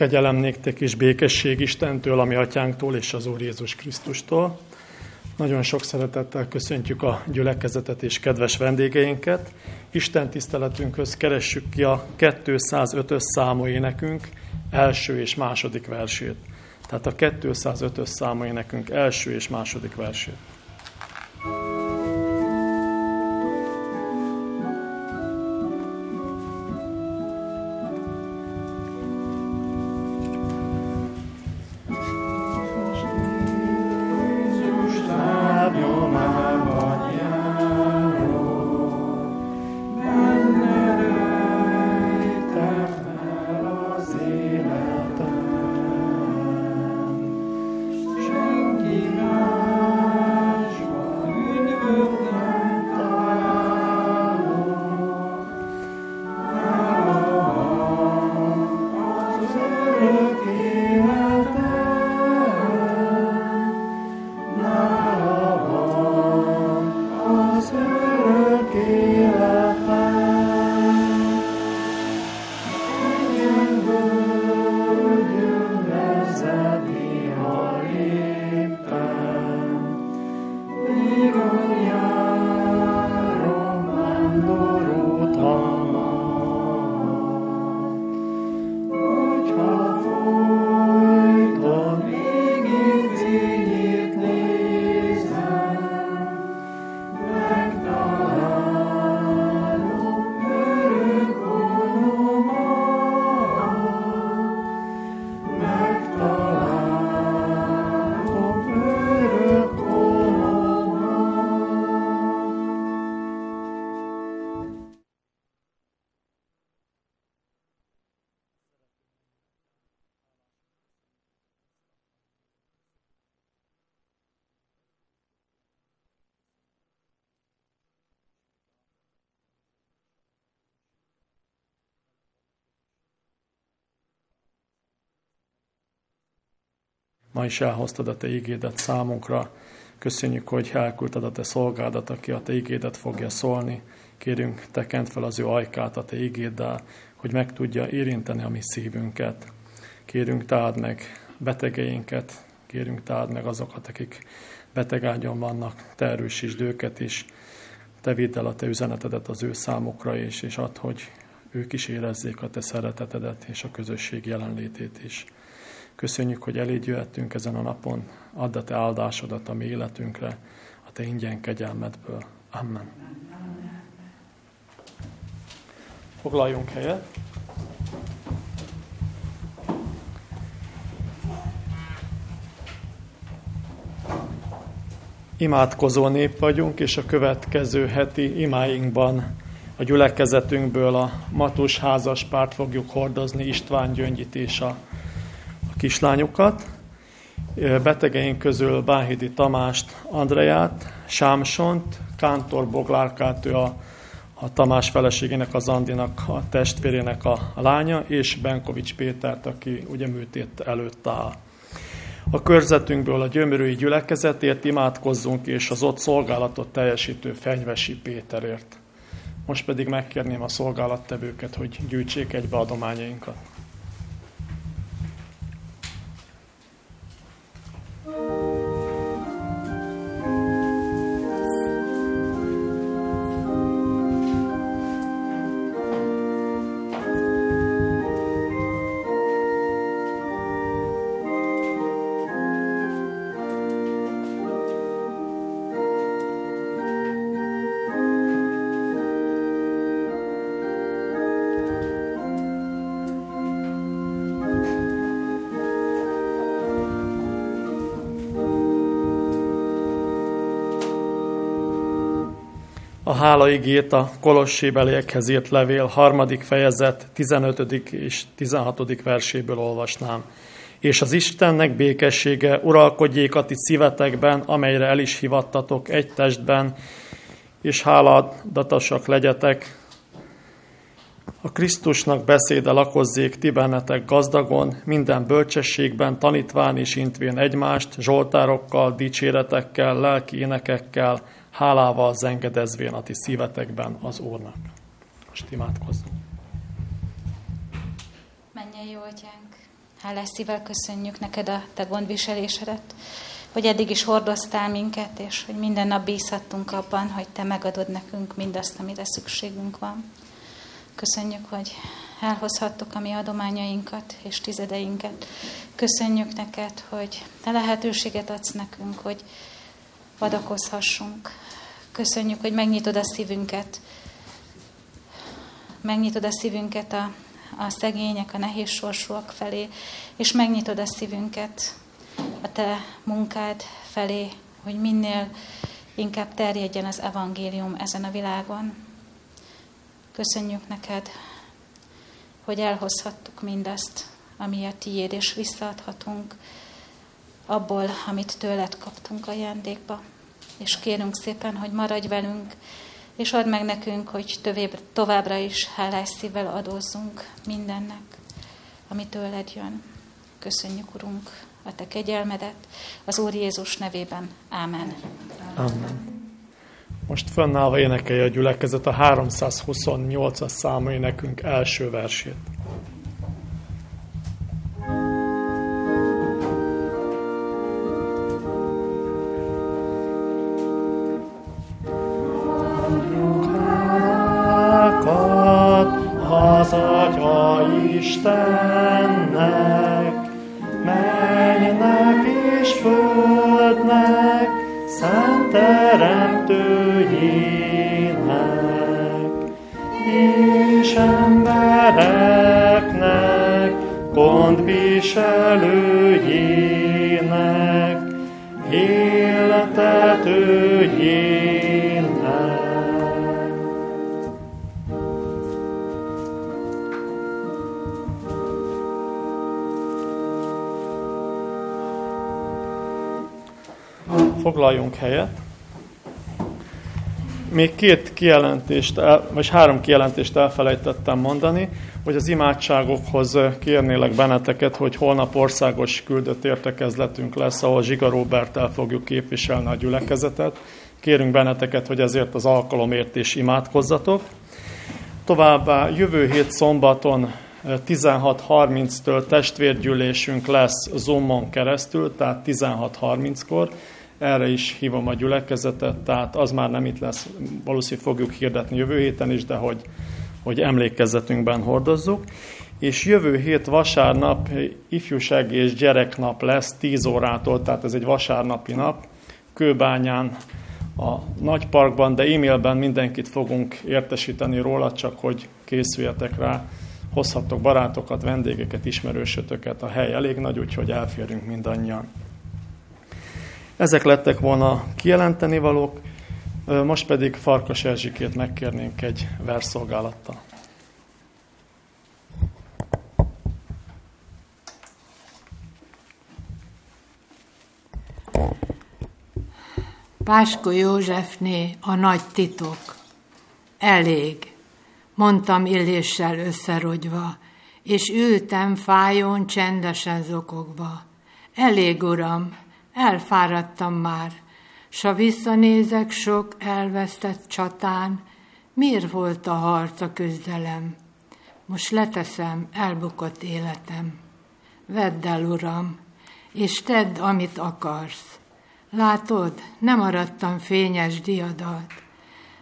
Kegyelem néktek és békesség Istentől, ami atyánktól és az Úr Jézus Krisztustól. Nagyon sok szeretettel köszöntjük a gyülekezetet és kedves vendégeinket. Isten tiszteletünkhöz keressük ki a 205-ös számú énekünk első és második versét. Tehát a 205-ös számú énekünk első és második versét. Ma is elhoztad a Te ígédet számunkra. Köszönjük, hogy elküldted a Te szolgádat, aki a Te ígédet fogja szólni. Kérünk, tekent fel az ő ajkát a Te ígéddel, hogy meg tudja érinteni a mi szívünket. Kérünk, táld meg betegeinket, kérünk, táld meg azokat, akik betegágyon vannak, Te erősítsd őket is, Te vidd el a Te üzenetedet az ő számukra is, és add, hogy ők is érezzék a Te szeretetedet és a közösség jelenlétét is. Köszönjük, hogy elégy jöhettünk ezen a napon. Add a Te áldásodat a mi életünkre, a Te ingyen kegyelmedből. Amen. Foglaljunk helyet. Imádkozó nép vagyunk, és a következő heti imáinkban a gyülekezetünkből a Matus házas párt fogjuk hordozni István Gyöngyit és a kislányokat. Betegeink közül Báhidi Tamást, Andreját, Sámsont, Kántor Boglárkát, ő a, a Tamás feleségének, az Andinak, a testvérének a, lánya, és Benkovics Pétert, aki ugye műtét előtt áll. A körzetünkből a gyömörői gyülekezetért imádkozzunk, és az ott szolgálatot teljesítő Fenyvesi Péterért. Most pedig megkérném a szolgálattevőket, hogy gyűjtsék egybe adományainkat. Hálaigét a Kolossébeliekhez írt levél harmadik fejezet 15. és 16. verséből olvasnám. És az Istennek békessége uralkodjék a ti szívetekben, amelyre el is hivattatok egy testben, és háládatosak legyetek. A Krisztusnak beszéde lakozzék ti bennetek gazdagon, minden bölcsességben tanítván és intvén egymást, zsoltárokkal, dicséretekkel, lelki énekekkel, hálával zengedezvén a ti szívetekben az Úrnak. Most imádkozzunk. Menjen jó atyánk, Hálás szívvel köszönjük neked a te gondviselésedet, hogy eddig is hordoztál minket, és hogy minden nap bízhattunk abban, hogy te megadod nekünk mindazt, amire szükségünk van. Köszönjük, hogy elhozhattuk a mi adományainkat és tizedeinket. Köszönjük neked, hogy te lehetőséget adsz nekünk, hogy adakozhassunk. Köszönjük, hogy megnyitod a szívünket, megnyitod a szívünket a, a szegények, a nehéz sorsúak felé, és megnyitod a szívünket a te munkád felé, hogy minél inkább terjedjen az evangélium ezen a világon. Köszönjük neked, hogy elhozhattuk mindazt, ami a tiéd, és visszaadhatunk abból, amit tőled kaptunk ajándékba. És kérünk szépen, hogy maradj velünk, és add meg nekünk, hogy tövébb, továbbra is hálás szívvel adózzunk mindennek, ami tőled jön. Köszönjük, Urunk, a Te kegyelmedet, az Úr Jézus nevében. Ámen. Amen. Most fönnállva énekelje a gyülekezet a 328-as számú énekünk első versét. Gondviselőjének, életetőjének. foglaljunk helyet. Még két kijelentést, el, vagy három kijelentést elfelejtettem mondani, hogy az imádságokhoz kérnélek benneteket, hogy holnap országos küldött értekezletünk lesz, ahol Zsiga Robertel fogjuk képviselni a gyülekezetet. Kérünk benneteket, hogy ezért az alkalomért is imádkozzatok. Továbbá jövő hét szombaton 16.30-től testvérgyűlésünk lesz Zoomon keresztül, tehát 16.30-kor erre is hívom a gyülekezetet, tehát az már nem itt lesz, valószínűleg fogjuk hirdetni jövő héten is, de hogy, hogy emlékezzetünkben hordozzuk. És jövő hét vasárnap ifjúsági és gyereknap lesz 10 órától, tehát ez egy vasárnapi nap, Kőbányán a nagy parkban, de e-mailben mindenkit fogunk értesíteni róla, csak hogy készüljetek rá, hozhattok barátokat, vendégeket, ismerősötöket, a hely elég nagy, úgyhogy elférünk mindannyian. Ezek lettek volna kijelenteni valók, most pedig Farkas Erzsikét megkérnénk egy verszolgálattal. Pásko Józsefné a nagy titok. Elég, mondtam illéssel összerogyva, és ültem fájón csendesen zokogva. Elég, uram, elfáradtam már, s ha visszanézek sok elvesztett csatán, miért volt a harc a küzdelem? Most leteszem elbukott életem. Vedd el, Uram, és tedd, amit akarsz. Látod, nem arattam fényes diadat,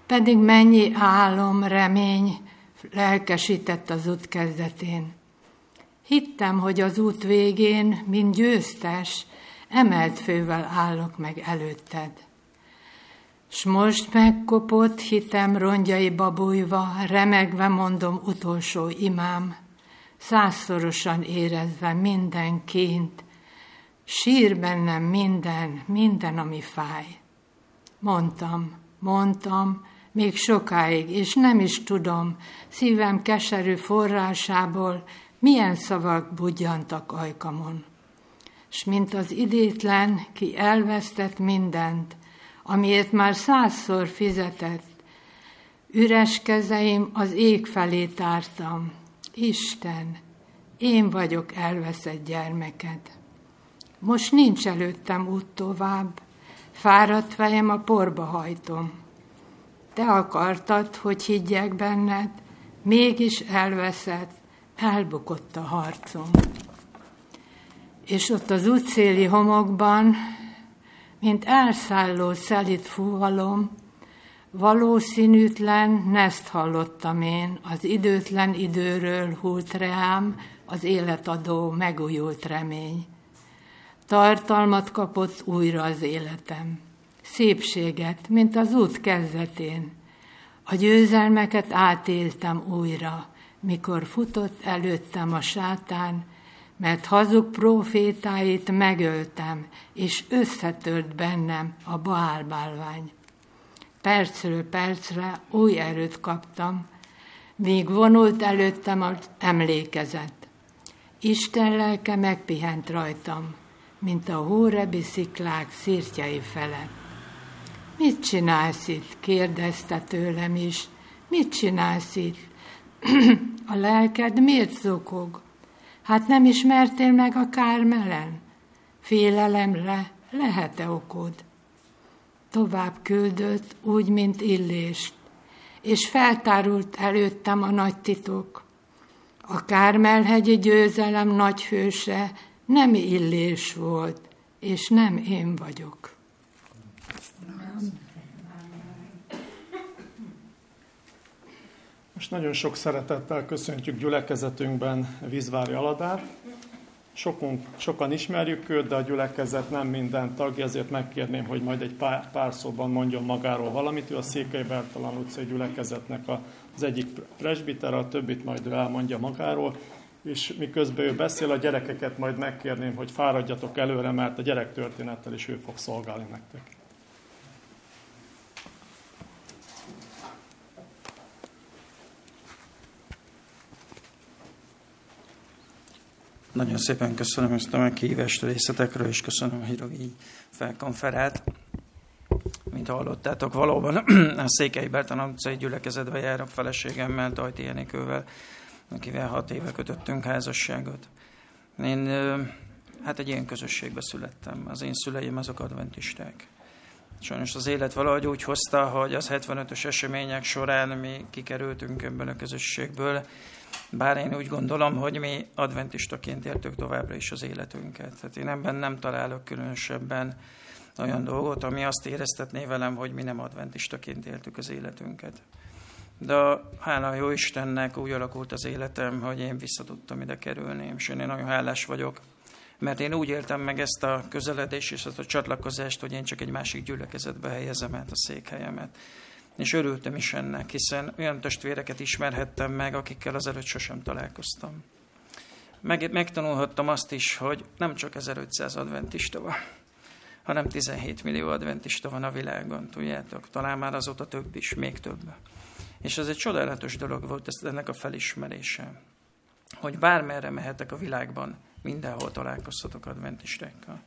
pedig mennyi álom, remény lelkesített az út kezdetén. Hittem, hogy az út végén, mint győztes, emelt fővel állok meg előtted. S most megkopott hitem rongyaiba bújva, remegve mondom utolsó imám, százszorosan érezve minden ként, sír bennem minden, minden, ami fáj. Mondtam, mondtam, még sokáig, és nem is tudom, szívem keserű forrásából milyen szavak budjantak ajkamon s mint az idétlen, ki elvesztett mindent, amiért már százszor fizetett, üres kezeim az ég felé tártam. Isten, én vagyok elveszett gyermeked. Most nincs előttem út tovább, fáradt fejem a porba hajtom. Te akartad, hogy higgyek benned, mégis elveszett, elbukott a harcom. És ott az útszéli homokban, mint elszálló szelit fúvalom, valószínűtlen neszt hallottam én, az időtlen időről hult reám, az életadó megújult remény. Tartalmat kapott újra az életem, szépséget, mint az út kezdetén. A győzelmeket átéltem újra, mikor futott előttem a sátán, mert hazug profétáit megöltem, és összetört bennem a baálbálvány. Percről percre új erőt kaptam, míg vonult előttem az emlékezet. Isten lelke megpihent rajtam, mint a hórebi sziklák szirtjai felett. Mit csinálsz itt? kérdezte tőlem is. Mit csinálsz itt? a lelked miért zokog? Hát nem ismertél meg a kármelen? Félelemre lehet-e okod? Tovább küldött, úgy, mint illést, és feltárult előttem a nagy titok. A Kármelhegyi győzelem nagy hőse nem illés volt, és nem én vagyok. Most nagyon sok szeretettel köszöntjük gyülekezetünkben Vízvári Aladát. Sokunk, sokan ismerjük őt, de a gyülekezet nem minden tagja, ezért megkérném, hogy majd egy pár, pár szóban mondjon magáról valamit. Ő a Székely Bertalan utcai gyülekezetnek az egyik presbiter, a többit majd ő elmondja magáról. És miközben ő beszél, a gyerekeket majd megkérném, hogy fáradjatok előre, mert a gyerek történettel is ő fog szolgálni nektek. Nagyon szépen köszönöm ezt a meghívást részletekről, és köszönöm, hogy így felkonferált. Mint hallottátok, valóban a Székely Bertalan utcai gyülekezetbe járok feleségemmel, Tajti Enikővel, akivel hat éve kötöttünk házasságot. Én hát egy ilyen közösségbe születtem. Az én szüleim azok adventisták. Sajnos az élet valahogy úgy hozta, hogy az 75-ös események során mi kikerültünk ebből a közösségből, bár én úgy gondolom, hogy mi adventistaként éltük továbbra is az életünket. Tehát én ebben nem találok különösebben olyan dolgot, ami azt éreztetné velem, hogy mi nem adventistaként éltük az életünket. De hála jó Istennek úgy alakult az életem, hogy én vissza tudtam ide kerülni, és én nagyon hálás vagyok, mert én úgy éltem meg ezt a közeledést és ezt a csatlakozást, hogy én csak egy másik gyülekezetbe helyezem át a székhelyemet és örültem is ennek, hiszen olyan testvéreket ismerhettem meg, akikkel azelőtt sosem találkoztam. Meg, megtanulhattam azt is, hogy nem csak 1500 adventista van, hanem 17 millió adventista van a világon, tudjátok, talán már azóta több is, még több. És ez egy csodálatos dolog volt ez, ennek a felismerése, hogy bármerre mehetek a világban, mindenhol találkozhatok adventistákkal.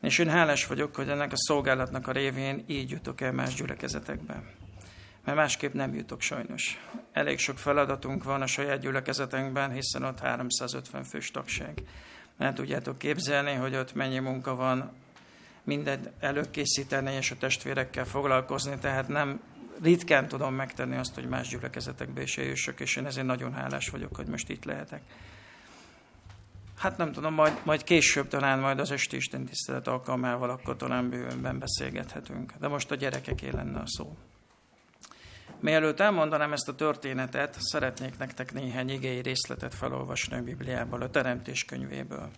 És én hálás vagyok, hogy ennek a szolgálatnak a révén így jutok el más gyülekezetekbe mert másképp nem jutok sajnos. Elég sok feladatunk van a saját gyülekezetünkben, hiszen ott 350 fős tagság. Nem tudjátok képzelni, hogy ott mennyi munka van mindent előkészíteni és a testvérekkel foglalkozni, tehát nem ritkán tudom megtenni azt, hogy más gyülekezetekbe is eljussok, és én ezért nagyon hálás vagyok, hogy most itt lehetek. Hát nem tudom, majd, majd később talán majd az esti Isten tisztelet alkalmával akkor talán bővenben beszélgethetünk. De most a gyerekek lenne a szó. Mielőtt elmondanám ezt a történetet, szeretnék nektek néhány igei részletet felolvasni a Bibliából, a Teremtés könyvéből.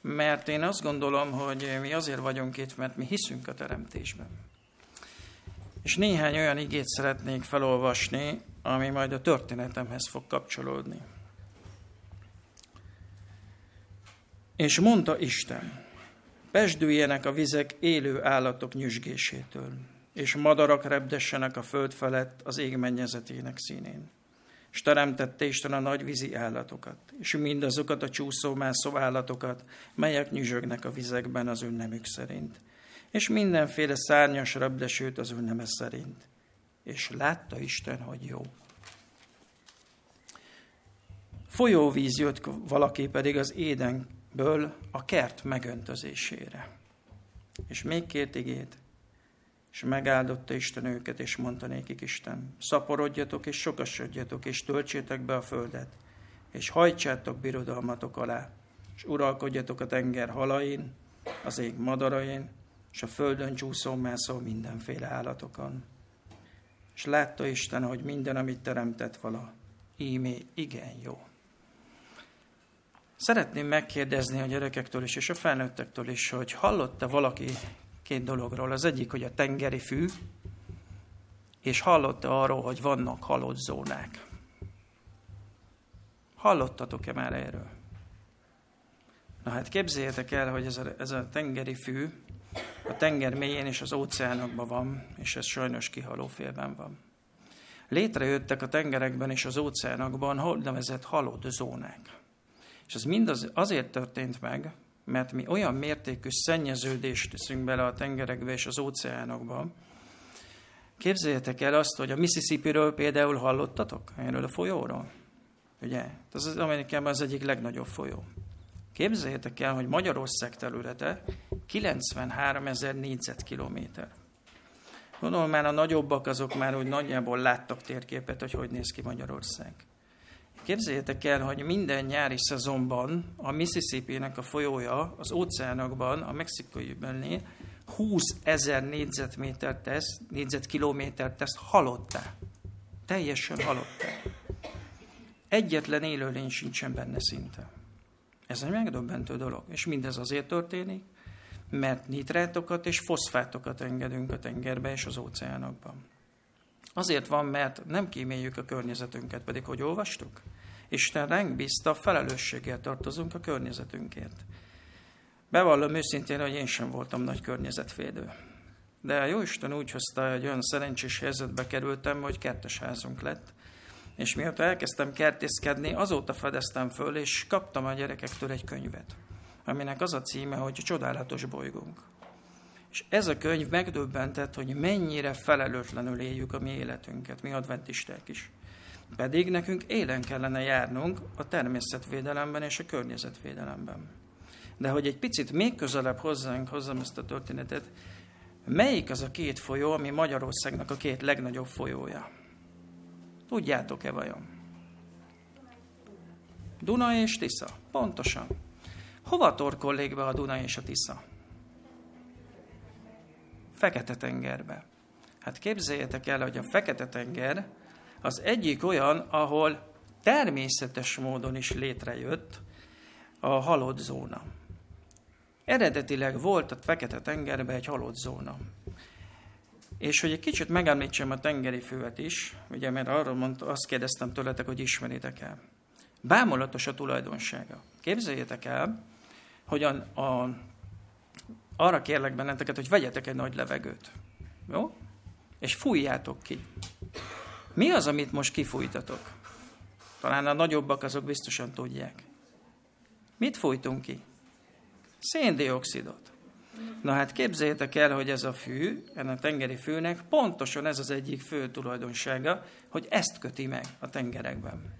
Mert én azt gondolom, hogy mi azért vagyunk itt, mert mi hiszünk a teremtésben. És néhány olyan igét szeretnék felolvasni, ami majd a történetemhez fog kapcsolódni. És mondta Isten, pesdüljenek a vizek élő állatok nyüzsgésétől, és madarak repdessenek a föld felett az ég mennyezetének színén. És teremtette Isten a nagy vízi állatokat, és mindazokat a csúszó-mászó állatokat, melyek nyüzsögnek a vizekben az nemük szerint, és mindenféle szárnyas repdesőt az neme szerint. És látta Isten, hogy jó. Folyóvíz jött valaki pedig az édenből a kert megöntözésére. És még két igét és megáldotta Isten őket, és mondta nékik Isten, szaporodjatok és sokasodjatok, és töltsétek be a földet, és hajtsátok birodalmatok alá, és uralkodjatok a tenger halain, az ég madarain, és a földön csúszó mászó mindenféle állatokon. És látta Isten, hogy minden, amit teremtett vala, ímé igen jó. Szeretném megkérdezni a gyerekektől is, és a felnőttektől is, hogy hallotta valaki két dologról. Az egyik, hogy a tengeri fű, és hallotta arról, hogy vannak halott zónák. Hallottatok-e már erről? Na hát képzeljétek el, hogy ez a, ez a tengeri fű a tenger mélyén és az óceánokban van, és ez sajnos kihaló félben van. Létrejöttek a tengerekben és az óceánokban nevezett halott zónák. És ez mind az, azért történt meg, mert mi olyan mértékű szennyeződést teszünk bele a tengerekbe és az óceánokba. Képzeljétek el azt, hogy a Mississippi-ről például hallottatok? Erről a folyóról? Ugye? Ez az Amerikában az egyik legnagyobb folyó. Képzeljétek el, hogy Magyarország területe 93 ezer négyzetkilométer. Gondolom már a nagyobbak azok már úgy nagyjából láttak térképet, hogy hogy néz ki Magyarország. Képzeljétek el, hogy minden nyári szezonban a Mississippi-nek a folyója az óceánokban, a mexikai öbölnél 20 ezer négyzetméter tesz, négyzetkilométer tesz halottá. Teljesen halottá. Egyetlen élőlény sincsen benne szinte. Ez egy megdöbbentő dolog. És mindez azért történik, mert nitrátokat és foszfátokat engedünk a tengerbe és az óceánokban. Azért van, mert nem kíméljük a környezetünket, pedig hogy olvastuk? Isten ránk bízta, felelősséggel tartozunk a környezetünkért. Bevallom őszintén, hogy én sem voltam nagy környezetvédő. De a Jóisten úgy hozta, hogy olyan szerencsés helyzetbe kerültem, hogy kertes házunk lett. És mióta elkezdtem kertészkedni, azóta fedeztem föl, és kaptam a gyerekektől egy könyvet, aminek az a címe, hogy Csodálatos bolygónk. És ez a könyv megdöbbentett, hogy mennyire felelőtlenül éljük a mi életünket, mi adventisták is. Pedig nekünk élen kellene járnunk a természetvédelemben és a környezetvédelemben. De hogy egy picit még közelebb hozzánk hozzam ezt a történetet, melyik az a két folyó, ami Magyarországnak a két legnagyobb folyója? Tudjátok-e vajon? Duna és Tisza. Pontosan. Hova torkollék be a Duna és a Tisza? Fekete-tengerbe. Hát képzeljétek el, hogy a Fekete-tenger az egyik olyan, ahol természetes módon is létrejött a halott zóna. Eredetileg volt a Fekete-tengerben egy halott zóna. És hogy egy kicsit megemlítsem a tengeri fővet is, ugye, mert arról mondta, azt kérdeztem tőletek, hogy ismeritek el. Bámulatos a tulajdonsága. Képzeljétek el, hogy a, a, arra kérlek benneteket, hogy vegyetek egy nagy levegőt. Jó? És fújjátok ki. Mi az, amit most kifújtatok? Talán a nagyobbak azok biztosan tudják. Mit fújtunk ki? Széndiokszidot. Na hát képzeljétek el, hogy ez a fű, ennek a tengeri fűnek pontosan ez az egyik fő tulajdonsága, hogy ezt köti meg a tengerekben.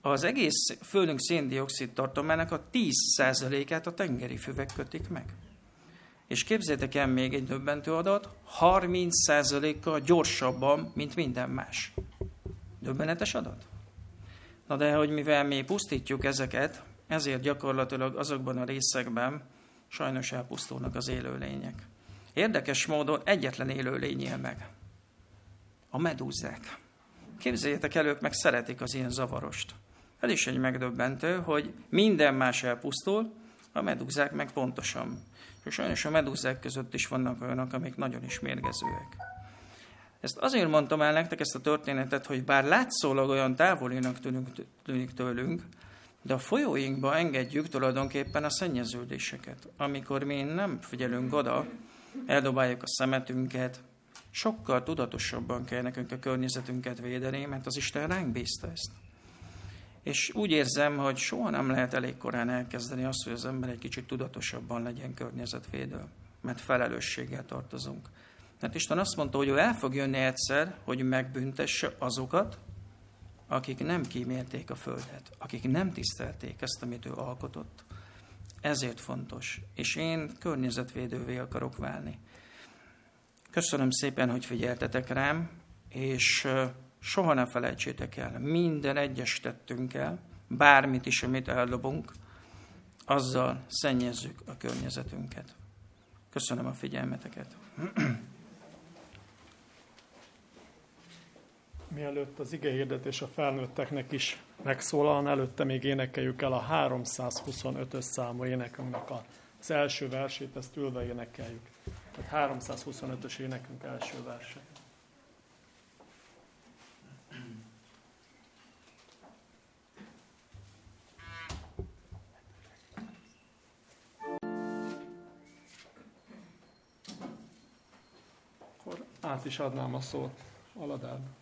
Az egész földünk széndiokszid tartomának a 10%-át a tengeri füvek kötik meg. És képzeljétek el még egy döbbentő adat, 30%-kal gyorsabban, mint minden más. Döbbenetes adat? Na de, hogy mivel mi pusztítjuk ezeket, ezért gyakorlatilag azokban a részekben sajnos elpusztulnak az élőlények. Érdekes módon egyetlen élőlény él meg. A medúzák. Képzeljétek el, ők meg szeretik az ilyen zavarost. Ez is egy megdöbbentő, hogy minden más elpusztul, a medúzák meg pontosan. És sajnos a medúzák között is vannak olyanok, amik nagyon is mérgezőek. Ezt azért mondtam el nektek ezt a történetet, hogy bár látszólag olyan távolinak tűnik, tőlünk, de a folyóinkba engedjük tulajdonképpen a szennyeződéseket. Amikor mi nem figyelünk oda, eldobáljuk a szemetünket, sokkal tudatosabban kell nekünk a környezetünket védeni, mert az Isten ránk bízta ezt. És úgy érzem, hogy soha nem lehet elég korán elkezdeni azt, hogy az ember egy kicsit tudatosabban legyen környezetvédő, mert felelősséggel tartozunk. Mert Isten azt mondta, hogy ő el fog jönni egyszer, hogy megbüntesse azokat, akik nem kímélték a Földet, akik nem tisztelték ezt, amit ő alkotott. Ezért fontos. És én környezetvédővé akarok válni. Köszönöm szépen, hogy figyeltetek rám, és soha ne felejtsétek el, minden egyes tettünkkel, bármit is, amit eldobunk, azzal szennyezzük a környezetünket. Köszönöm a figyelmeteket. Mielőtt az ige hirdetés a felnőtteknek is megszólalna, előtte még énekeljük el a 325-ös számú énekünknek az első versét, ezt ülve énekeljük. Tehát 325-ös énekünk első verse. Át is adnám a szót Aladárnak.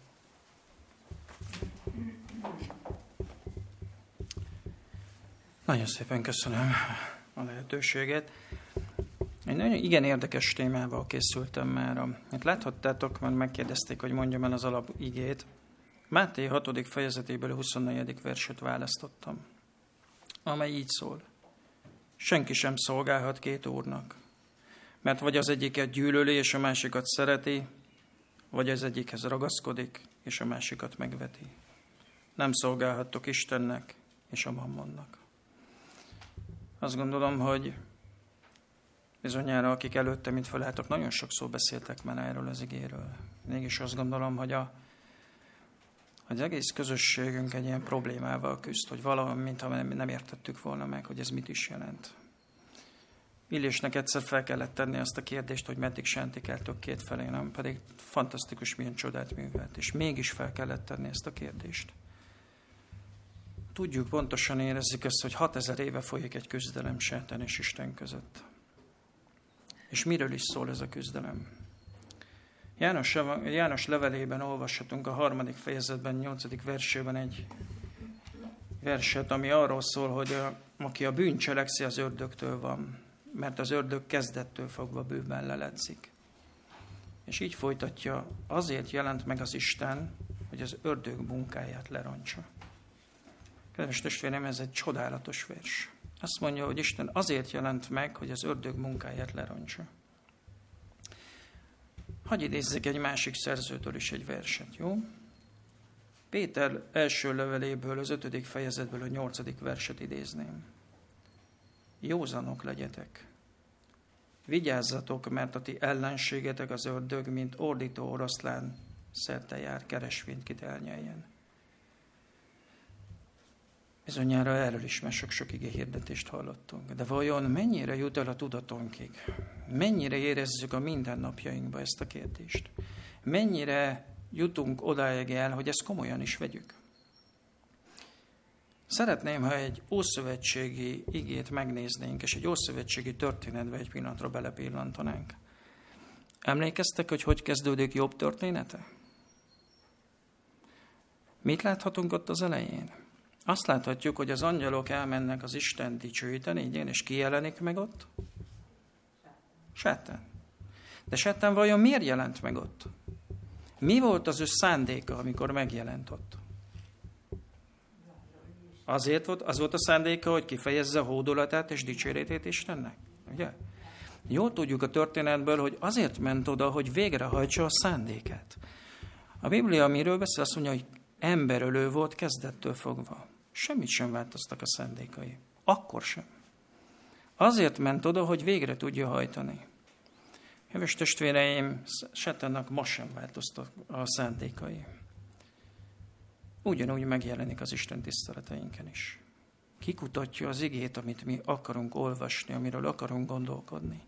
Nagyon szépen köszönöm a lehetőséget. Egy nagyon igen érdekes témával készültem már. Amit láthattátok, mert megkérdezték, hogy mondjam el az alapigét. Máté 6. fejezetéből 24. verset választottam, amely így szól. Senki sem szolgálhat két úrnak, mert vagy az egyiket gyűlöli, és a másikat szereti, vagy az egyikhez ragaszkodik, és a másikat megveti. Nem szolgálhattok Istennek és a mammonnak. Azt gondolom, hogy bizonyára akik előtte, mint felálltak, nagyon sokszor beszéltek már erről az igéről. Mégis azt gondolom, hogy a, hogy az egész közösségünk egy ilyen problémával küzd, hogy valami, mintha nem értettük volna meg, hogy ez mit is jelent. Illésnek egyszer fel kellett tenni azt a kérdést, hogy meddig sentik el tök két felé, nem pedig fantasztikus, milyen csodát művelt, és mégis fel kellett tenni ezt a kérdést. Tudjuk, pontosan érezzük ezt, hogy 6000 éve folyik egy küzdelem sátán és Isten között. És miről is szól ez a küzdelem? János, János levelében olvashatunk a harmadik fejezetben, nyolcadik versében egy verset, ami arról szól, hogy a, aki a bűn cselekszi, az ördögtől van, mert az ördög kezdettől fogva bőven leledzik. És így folytatja, azért jelent meg az Isten, hogy az ördög munkáját lerontsa. Kedves testvérem, ez egy csodálatos vers. Azt mondja, hogy Isten azért jelent meg, hogy az ördög munkáját lerontsa. Hagy idézzek egy másik szerzőtől is egy verset, jó? Péter első leveléből, az ötödik fejezetből a nyolcadik verset idézném. Józanok legyetek. Vigyázzatok, mert a ti ellenségetek az ördög, mint ordító oroszlán szerte jár, keresvényt kit elnyeljen. Bizonyára erről is már sok-sok hirdetést hallottunk. De vajon mennyire jut el a tudatonkig? Mennyire érezzük a mindennapjainkba ezt a kérdést? Mennyire jutunk odáig el, hogy ezt komolyan is vegyük? Szeretném, ha egy ószövetségi igét megnéznénk, és egy ószövetségi történetbe egy pillanatra belepillantanánk. Emlékeztek, hogy hogy kezdődik jobb története? Mit láthatunk ott az elején? Azt láthatjuk, hogy az angyalok elmennek az Isten dicsőíteni, igen, és ki jelenik meg ott? Setten. De Setten vajon miért jelent meg ott? Mi volt az ő szándéka, amikor megjelent ott? Azért volt, az volt a szándéka, hogy kifejezze hódolatát és dicséretét Istennek. Ugye? Jól tudjuk a történetből, hogy azért ment oda, hogy végrehajtsa a szándékát. A Biblia, amiről beszél, azt mondja, hogy emberölő volt kezdettől fogva. Semmit sem változtak a szándékai. Akkor sem. Azért ment oda, hogy végre tudja hajtani. Heves testvéreim, Setennak ma sem változtak a szándékai. Ugyanúgy megjelenik az Isten tiszteleteinken is. Kikutatja az igét, amit mi akarunk olvasni, amiről akarunk gondolkodni.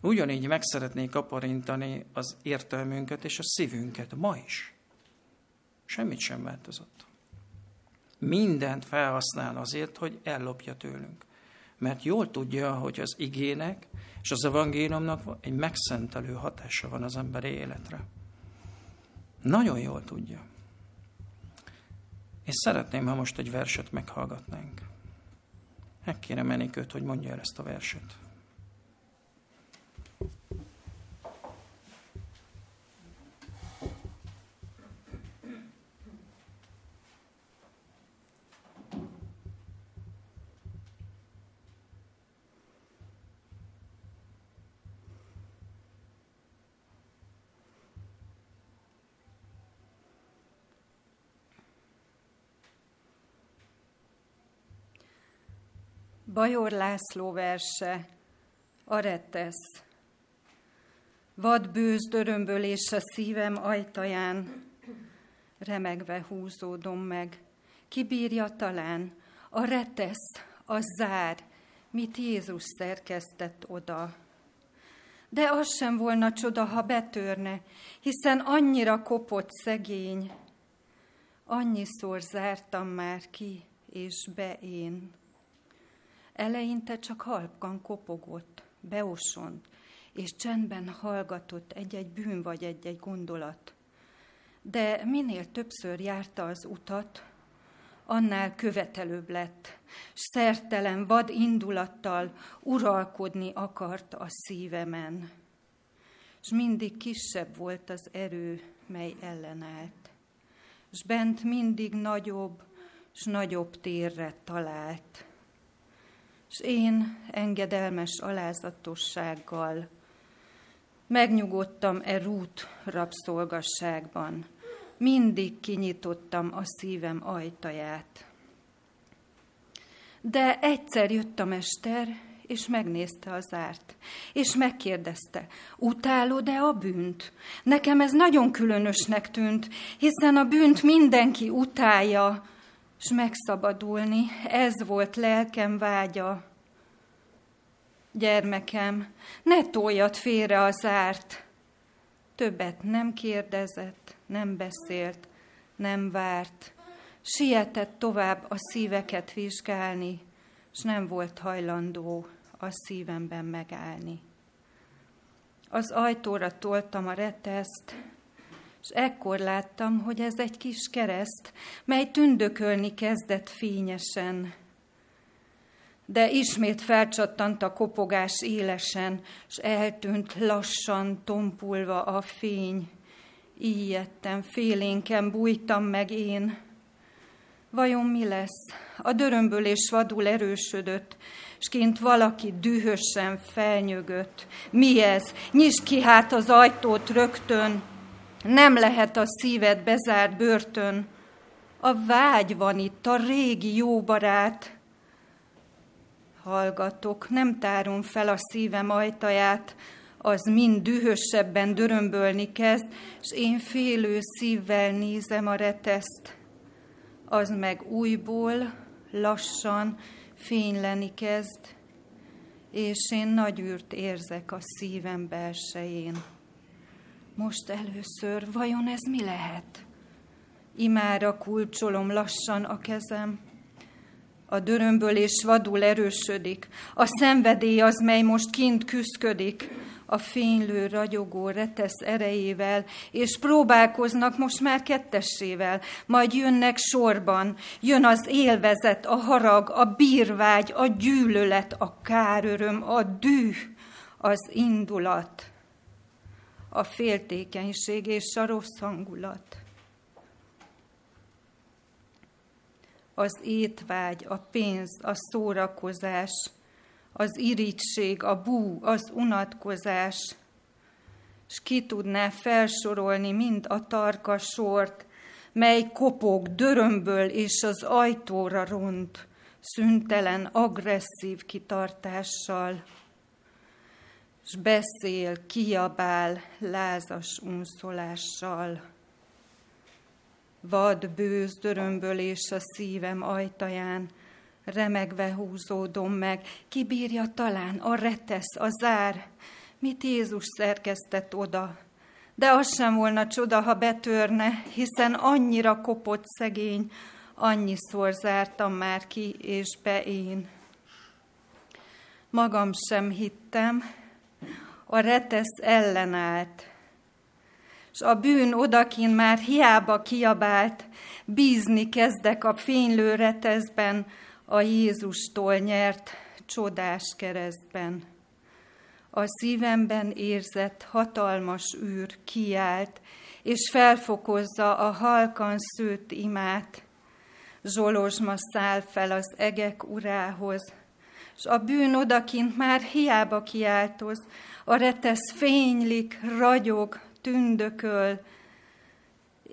Ugyanígy meg szeretnék aparintani az értelmünket és a szívünket ma is. Semmit sem változott mindent felhasznál azért, hogy ellopja tőlünk. Mert jól tudja, hogy az igének és az evangéliumnak egy megszentelő hatása van az emberi életre. Nagyon jól tudja. És szeretném, ha most egy verset meghallgatnánk. Meg kéne menni őt, hogy mondja el ezt a verset. Bajor László verse, Aretesz. Vad bőz dörömbölés a szívem ajtaján, remegve húzódom meg. Kibírja talán, a retesz, a zár, mit Jézus szerkesztett oda. De az sem volna csoda, ha betörne, hiszen annyira kopott szegény. Annyiszor zártam már ki, és be én. Eleinte csak halkan kopogott, beosont, és csendben hallgatott egy-egy bűn vagy egy-egy gondolat. De minél többször járta az utat, annál követelőbb lett, s szertelen vad indulattal uralkodni akart a szívemen. És mindig kisebb volt az erő, mely ellenállt. És bent mindig nagyobb, s nagyobb térre talált. És én engedelmes alázatossággal megnyugodtam e rút rabszolgasságban, mindig kinyitottam a szívem ajtaját. De egyszer jött a mester, és megnézte az árt, és megkérdezte, utálod-e a bűnt? Nekem ez nagyon különösnek tűnt, hiszen a bűnt mindenki utálja, és megszabadulni, ez volt lelkem vágya. Gyermekem, ne toljad félre az árt. Többet nem kérdezett, nem beszélt, nem várt. Sietett tovább a szíveket vizsgálni, és nem volt hajlandó a szívemben megállni. Az ajtóra toltam a reteszt, és ekkor láttam, hogy ez egy kis kereszt, mely tündökölni kezdett fényesen. De ismét felcsattant a kopogás élesen, s eltűnt lassan, tompulva a fény. Ijedtem, félénken bújtam meg én. Vajon mi lesz? A dörömbölés vadul erősödött, s kint valaki dühösen felnyögött. Mi ez? Nyisd ki hát az ajtót rögtön, nem lehet a szíved bezárt börtön. A vágy van itt, a régi jó barát. Hallgatok, nem tárom fel a szívem ajtaját, az mind dühösebben dörömbölni kezd, és én félő szívvel nézem a reteszt. Az meg újból, lassan fényleni kezd, és én nagy űrt érzek a szívem belsején. Most először, vajon ez mi lehet? Imára kulcsolom lassan a kezem. A dörömbölés vadul erősödik, a szenvedély az, mely most kint küszködik, a fénylő, ragyogó retesz erejével, és próbálkoznak most már kettessével, majd jönnek sorban, jön az élvezet, a harag, a bírvágy, a gyűlölet, a káröröm, a düh, az indulat a féltékenység és a rossz hangulat. Az étvágy, a pénz, a szórakozás, az irítség, a bú, az unatkozás, és ki tudná felsorolni mind a tarka sort, mely kopog, dörömböl és az ajtóra ront, szüntelen, agresszív kitartással s beszél, kiabál lázas unszolással. Vad bőz dörömbölés a szívem ajtaján, remegve húzódom meg, kibírja talán a retesz, a zár, mit Jézus szerkesztett oda. De az sem volna csoda, ha betörne, hiszen annyira kopott szegény, annyiszor zártam már ki, és be én. Magam sem hittem, a retesz ellenállt. És a bűn odakin már hiába kiabált, bízni kezdek a fénylő reteszben, a Jézustól nyert csodás keresztben. A szívemben érzett hatalmas űr kiált, és felfokozza a halkan szőtt imát. Zsolozsma száll fel az egek urához, és a bűn odakint már hiába kiáltoz, a retesz fénylik, ragyog, tündököl,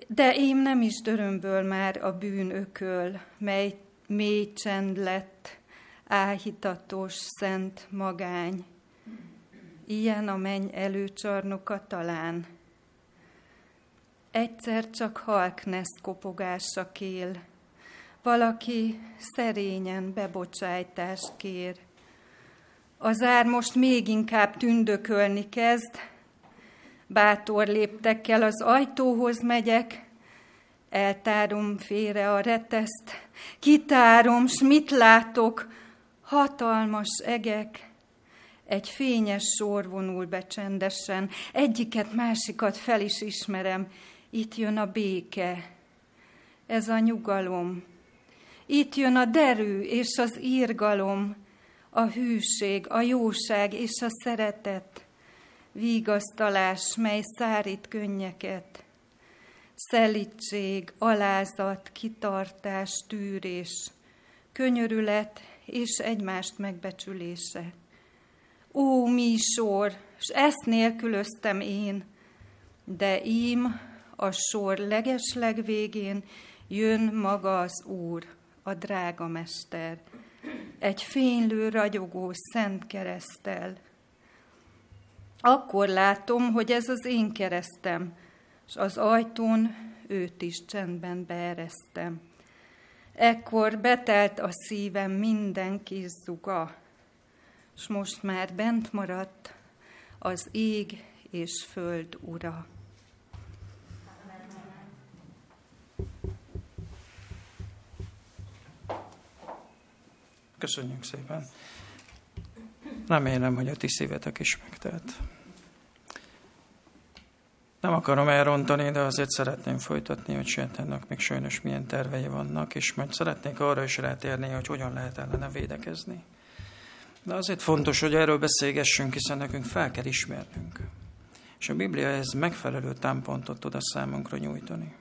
de én nem is dörömből már a bűn ököl, mely mély csend lett, áhítatos, szent magány. Ilyen a menny előcsarnoka talán. Egyszer csak halkneszt kopogása kél, valaki szerényen bebocsájtást kér. Az ár most még inkább tündökölni kezd, bátor léptekkel az ajtóhoz megyek, eltárom félre a reteszt, kitárom, s mit látok, hatalmas egek, egy fényes sor vonul be csendesen, egyiket, másikat fel is ismerem, itt jön a béke, ez a nyugalom, itt jön a derű és az írgalom, a hűség, a jóság és a szeretet, vígasztalás, mely szárít könnyeket, szelítség, alázat, kitartás, tűrés, könyörület és egymást megbecsülése. Ó, mi sor, s ezt nélkülöztem én, de ím a sor legesleg végén jön maga az Úr, a drága mester, egy fénylő, ragyogó szent keresztel. Akkor látom, hogy ez az én keresztem, és az ajtón őt is csendben beeresztem. Ekkor betelt a szívem minden kis zuga, és most már bent maradt az ég és föld ura. Köszönjük szépen. Remélem, hogy a ti szívetek is megtelt. Nem akarom elrontani, de azért szeretném folytatni, hogy Sejtennek még sajnos milyen tervei vannak, és majd szeretnék arra is rátérni, hogy hogyan lehet ellene védekezni. De azért fontos, hogy erről beszélgessünk, hiszen nekünk fel kell ismernünk. És a Biblia ez megfelelő támpontot tud a számunkra nyújtani.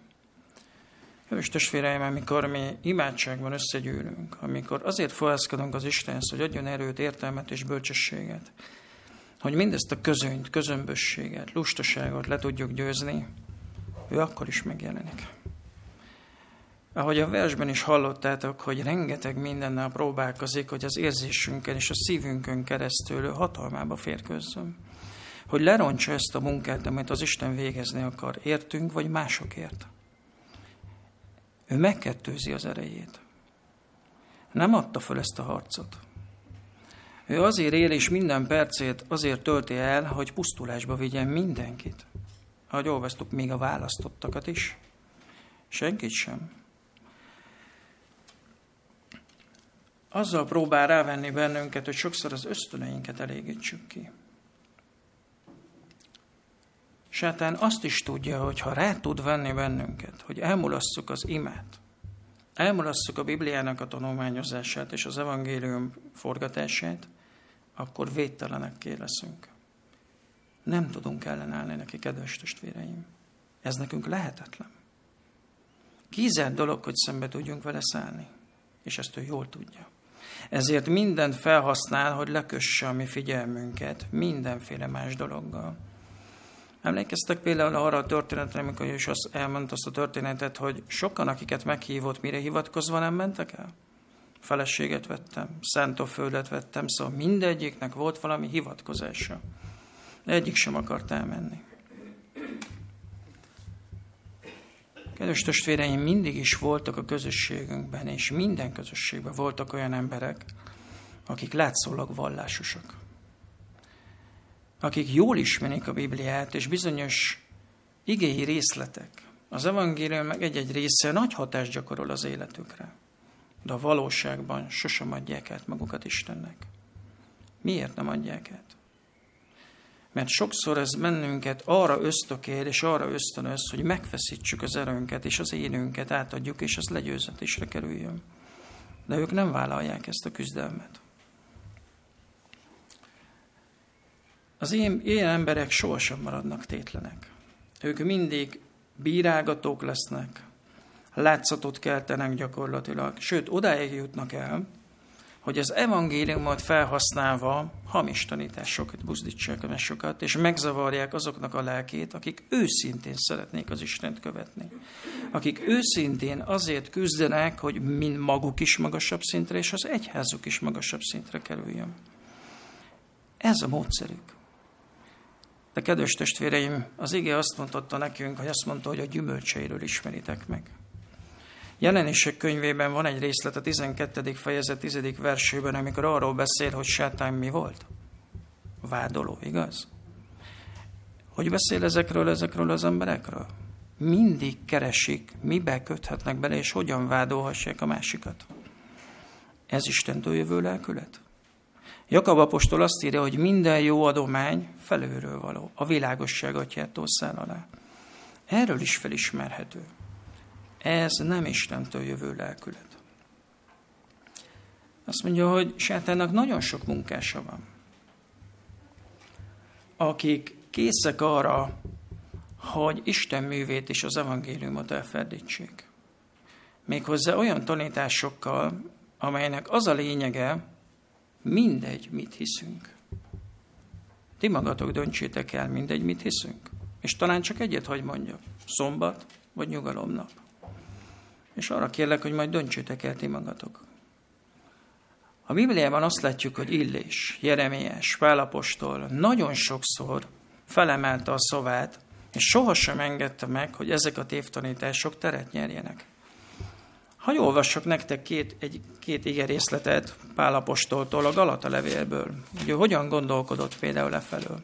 Kedves testvéreim, amikor mi imádságban összegyűlünk, amikor azért fohászkodunk az Istenhez, hogy adjon erőt, értelmet és bölcsességet, hogy mindezt a közönyt, közömbösséget, lustaságot le tudjuk győzni, ő akkor is megjelenik. Ahogy a versben is hallottátok, hogy rengeteg mindennel próbálkozik, hogy az érzésünkön és a szívünkön keresztül hatalmába férkőzzön. Hogy lerontsa ezt a munkát, amit az Isten végezni akar, értünk vagy másokért. Ő megkettőzi az erejét. Nem adta föl ezt a harcot. Ő azért él, és minden percét azért tölti el, hogy pusztulásba vigyen mindenkit. Ahogy olvasztuk, még a választottakat is. Senkit sem. Azzal próbál rávenni bennünket, hogy sokszor az ösztöneinket elégítsük ki. Sátán azt is tudja, hogy ha rá tud venni bennünket, hogy elmulasszuk az imát, elmulasszuk a Bibliának a tanulmányozását és az evangélium forgatását, akkor védtelenekké leszünk. Nem tudunk ellenállni neki, kedves testvéreim. Ez nekünk lehetetlen. Kízelt dolog, hogy szembe tudjunk vele szállni, és ezt ő jól tudja. Ezért mindent felhasznál, hogy lekösse a mi figyelmünket mindenféle más dologgal Emlékeztek például arra a történetre, amikor is azt elmondta azt a történetet, hogy sokan, akiket meghívott, mire hivatkozva nem mentek el? Feleséget vettem, szentoföldet vettem, szóval mindegyiknek volt valami hivatkozása. Egyik sem akart elmenni. Kedves testvéreim, mindig is voltak a közösségünkben, és minden közösségben voltak olyan emberek, akik látszólag vallásosak akik jól ismerik a Bibliát, és bizonyos igéi részletek, az evangélium meg egy-egy része nagy hatást gyakorol az életükre, de a valóságban sosem adják át magukat Istennek. Miért nem adják át? Mert sokszor ez bennünket arra ösztökél, és arra ösztönöz, hogy megfeszítsük az erőnket, és az énünket átadjuk, és az legyőzetésre kerüljön. De ők nem vállalják ezt a küzdelmet. Az én, ilyen emberek sohasem maradnak tétlenek. Ők mindig bírálgatók lesznek, látszatot keltenek gyakorlatilag, sőt, odáig jutnak el, hogy az evangéliumot felhasználva hamis tanításokat buzdítsák a mesokat, és megzavarják azoknak a lelkét, akik őszintén szeretnék az Istent követni. Akik őszintén azért küzdenek, hogy mind maguk is magasabb szintre, és az egyházuk is magasabb szintre kerüljön. Ez a módszerük. De kedves testvéreim, az ige azt mondta nekünk, hogy azt mondta, hogy a gyümölcseiről ismeritek meg. Jelenések könyvében van egy részlet a 12. fejezet 10. versében, amikor arról beszél, hogy sátán mi volt? Vádoló, igaz? Hogy beszél ezekről, ezekről az emberekről? Mindig keresik, mibe köthetnek bele, és hogyan vádolhassák a másikat. Ez Istentől jövő lelkület? Jakab apostol azt írja, hogy minden jó adomány felőről való, a világosság atyától száll alá. Erről is felismerhető. Ez nem Istentől jövő lelkület. Azt mondja, hogy sátánnak nagyon sok munkása van. Akik készek arra, hogy Isten művét és az evangéliumot elferdítsék. Méghozzá olyan tanításokkal, amelynek az a lényege, mindegy, mit hiszünk. Ti magatok döntsétek el, mindegy, mit hiszünk. És talán csak egyet, hogy mondjak. Szombat vagy nyugalomnap. És arra kérlek, hogy majd döntsétek el ti magatok. A Bibliában azt látjuk, hogy Illés, Jeremiás, Pálapostól nagyon sokszor felemelte a szavát, és sohasem engedte meg, hogy ezek a tévtanítások teret nyerjenek. Ha olvassak nektek két, egy, két ige részletet Pálapostoltól, a Galata levélből, hogy hogyan gondolkodott például lefelől.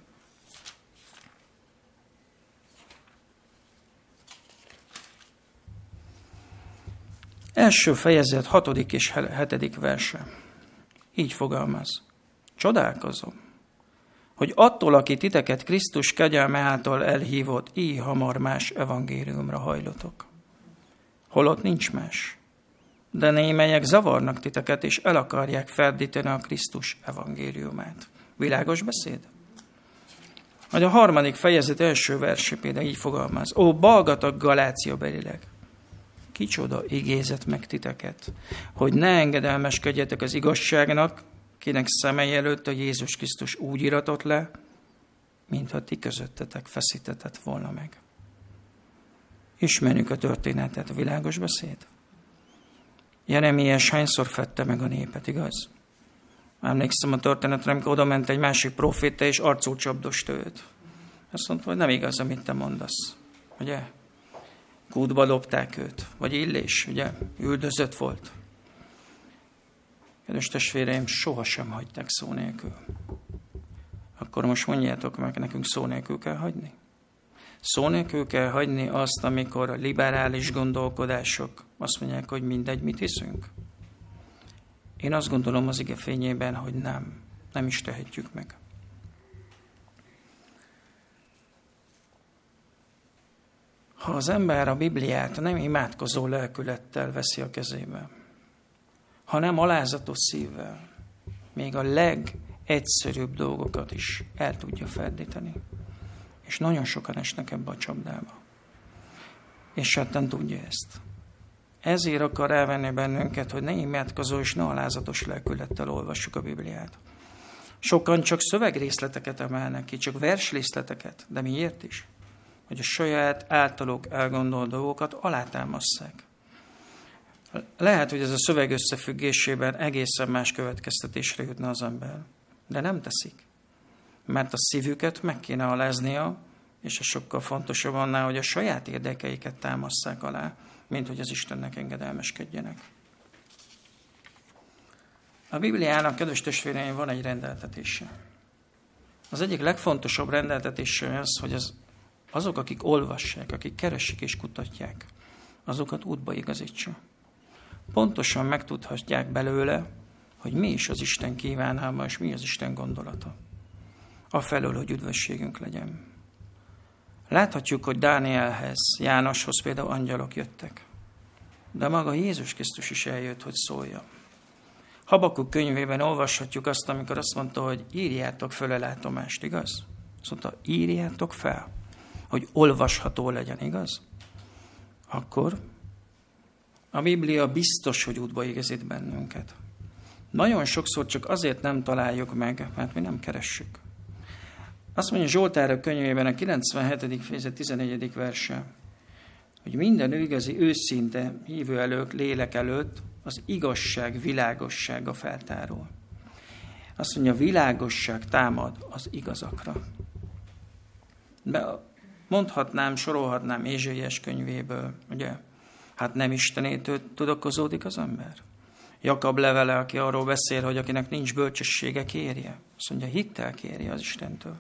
Első fejezet, hatodik és hetedik verse. Így fogalmaz. Csodálkozom, hogy attól, aki titeket Krisztus kegyelme által elhívott, így hamar más evangéliumra hajlotok. Holott nincs más. De némelyek zavarnak titeket, és el akarják ferdíteni a Krisztus evangéliumát. Világos beszéd? Vagy a harmadik fejezet első verse például így fogalmaz. Ó, balgatag Galácia belileg! kicsoda igézet meg titeket, hogy ne engedelmeskedjetek az igazságnak, kinek szemei előtt a Jézus Krisztus úgy iratott le, mintha ti közöttetek feszítetett volna meg. Ismerjük a történetet, a világos beszéd. Jeremiás hányszor fette meg a népet, igaz? Emlékszem a történetre, amikor oda ment egy másik proféta, és arcul csapdost őt. Azt mondta, hogy nem igaz, amit te mondasz. Ugye? kútba lopták őt, vagy Illés, ugye, üldözött volt. Kedves testvéreim, sohasem hagyták szó nélkül. Akkor most mondjátok meg, nekünk szó nélkül kell hagyni? Szó nélkül kell hagyni azt, amikor a liberális gondolkodások azt mondják, hogy mindegy, mit hiszünk? Én azt gondolom az ige fényében, hogy nem. Nem is tehetjük meg. ha az ember a Bibliát nem imádkozó lelkülettel veszi a kezébe, hanem alázatos szívvel, még a legegyszerűbb dolgokat is el tudja ferdíteni. És nagyon sokan esnek ebbe a csapdába. És sátán tudja ezt. Ezért akar elvenni bennünket, hogy ne imádkozó és ne alázatos lelkülettel olvassuk a Bibliát. Sokan csak szövegrészleteket emelnek ki, csak versrészleteket, de miért is? hogy a saját általuk elgondolt dolgokat alátámasszák. Lehet, hogy ez a szöveg összefüggésében egészen más következtetésre jutna az ember, de nem teszik. Mert a szívüket meg kéne aláznia, és ez sokkal fontosabb annál, hogy a saját érdekeiket támasszák alá, mint hogy az Istennek engedelmeskedjenek. A Bibliának, kedves testvéreim, van egy rendeltetése. Az egyik legfontosabb rendeltetése az, hogy az azok, akik olvassák, akik keresik és kutatják, azokat útba igazítsa. Pontosan megtudhatják belőle, hogy mi is az Isten kívánálma, és mi az Isten gondolata. Afelől, hogy üdvösségünk legyen. Láthatjuk, hogy Dánielhez, Jánoshoz például angyalok jöttek. De maga Jézus Krisztus is eljött, hogy szólja. Habakuk könyvében olvashatjuk azt, amikor azt mondta, hogy írjátok föl a látomást, igaz? Azt mondta, írjátok fel hogy olvasható legyen, igaz? Akkor a Biblia biztos, hogy útba igazít bennünket. Nagyon sokszor csak azért nem találjuk meg, mert mi nem keressük. Azt mondja Zsoltárok könyvében a 97. fejezet 11. verse, hogy minden igazi őszinte hívő előtt, lélek előtt az igazság világossága feltárul. Azt mondja, világosság támad az igazakra. De mondhatnám, sorolhatnám Ézsaiás könyvéből, ugye? Hát nem Istenétől tudakozódik az ember? Jakab levele, aki arról beszél, hogy akinek nincs bölcsessége, kérje. Azt mondja, hittel kérje az Istentől.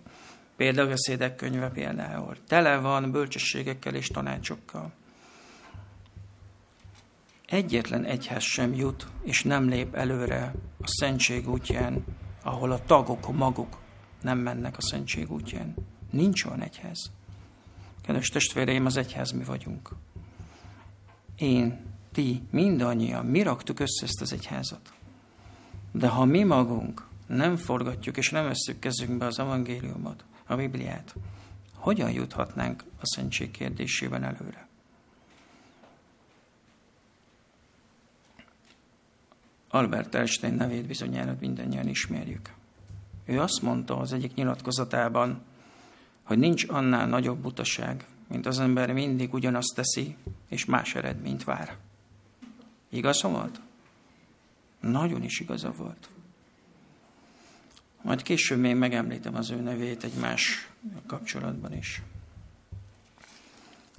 Például a szédek könyve például. Tele van bölcsességekkel és tanácsokkal. Egyetlen egyhez sem jut, és nem lép előre a szentség útján, ahol a tagok maguk nem mennek a szentség útján. Nincs olyan egyház. Kedves testvéreim, az egyház mi vagyunk. Én, ti, mindannyian, mi raktuk össze ezt az egyházat. De ha mi magunk nem forgatjuk és nem veszük kezünkbe az evangéliumot, a Bibliát, hogyan juthatnánk a szentség kérdésében előre? Albert Einstein nevét bizonyára mindannyian ismerjük. Ő azt mondta az egyik nyilatkozatában, hogy nincs annál nagyobb butaság, mint az ember mindig ugyanazt teszi, és más eredményt vár. Igaza volt? Nagyon is igaza volt. Majd később még megemlítem az ő nevét egy más kapcsolatban is.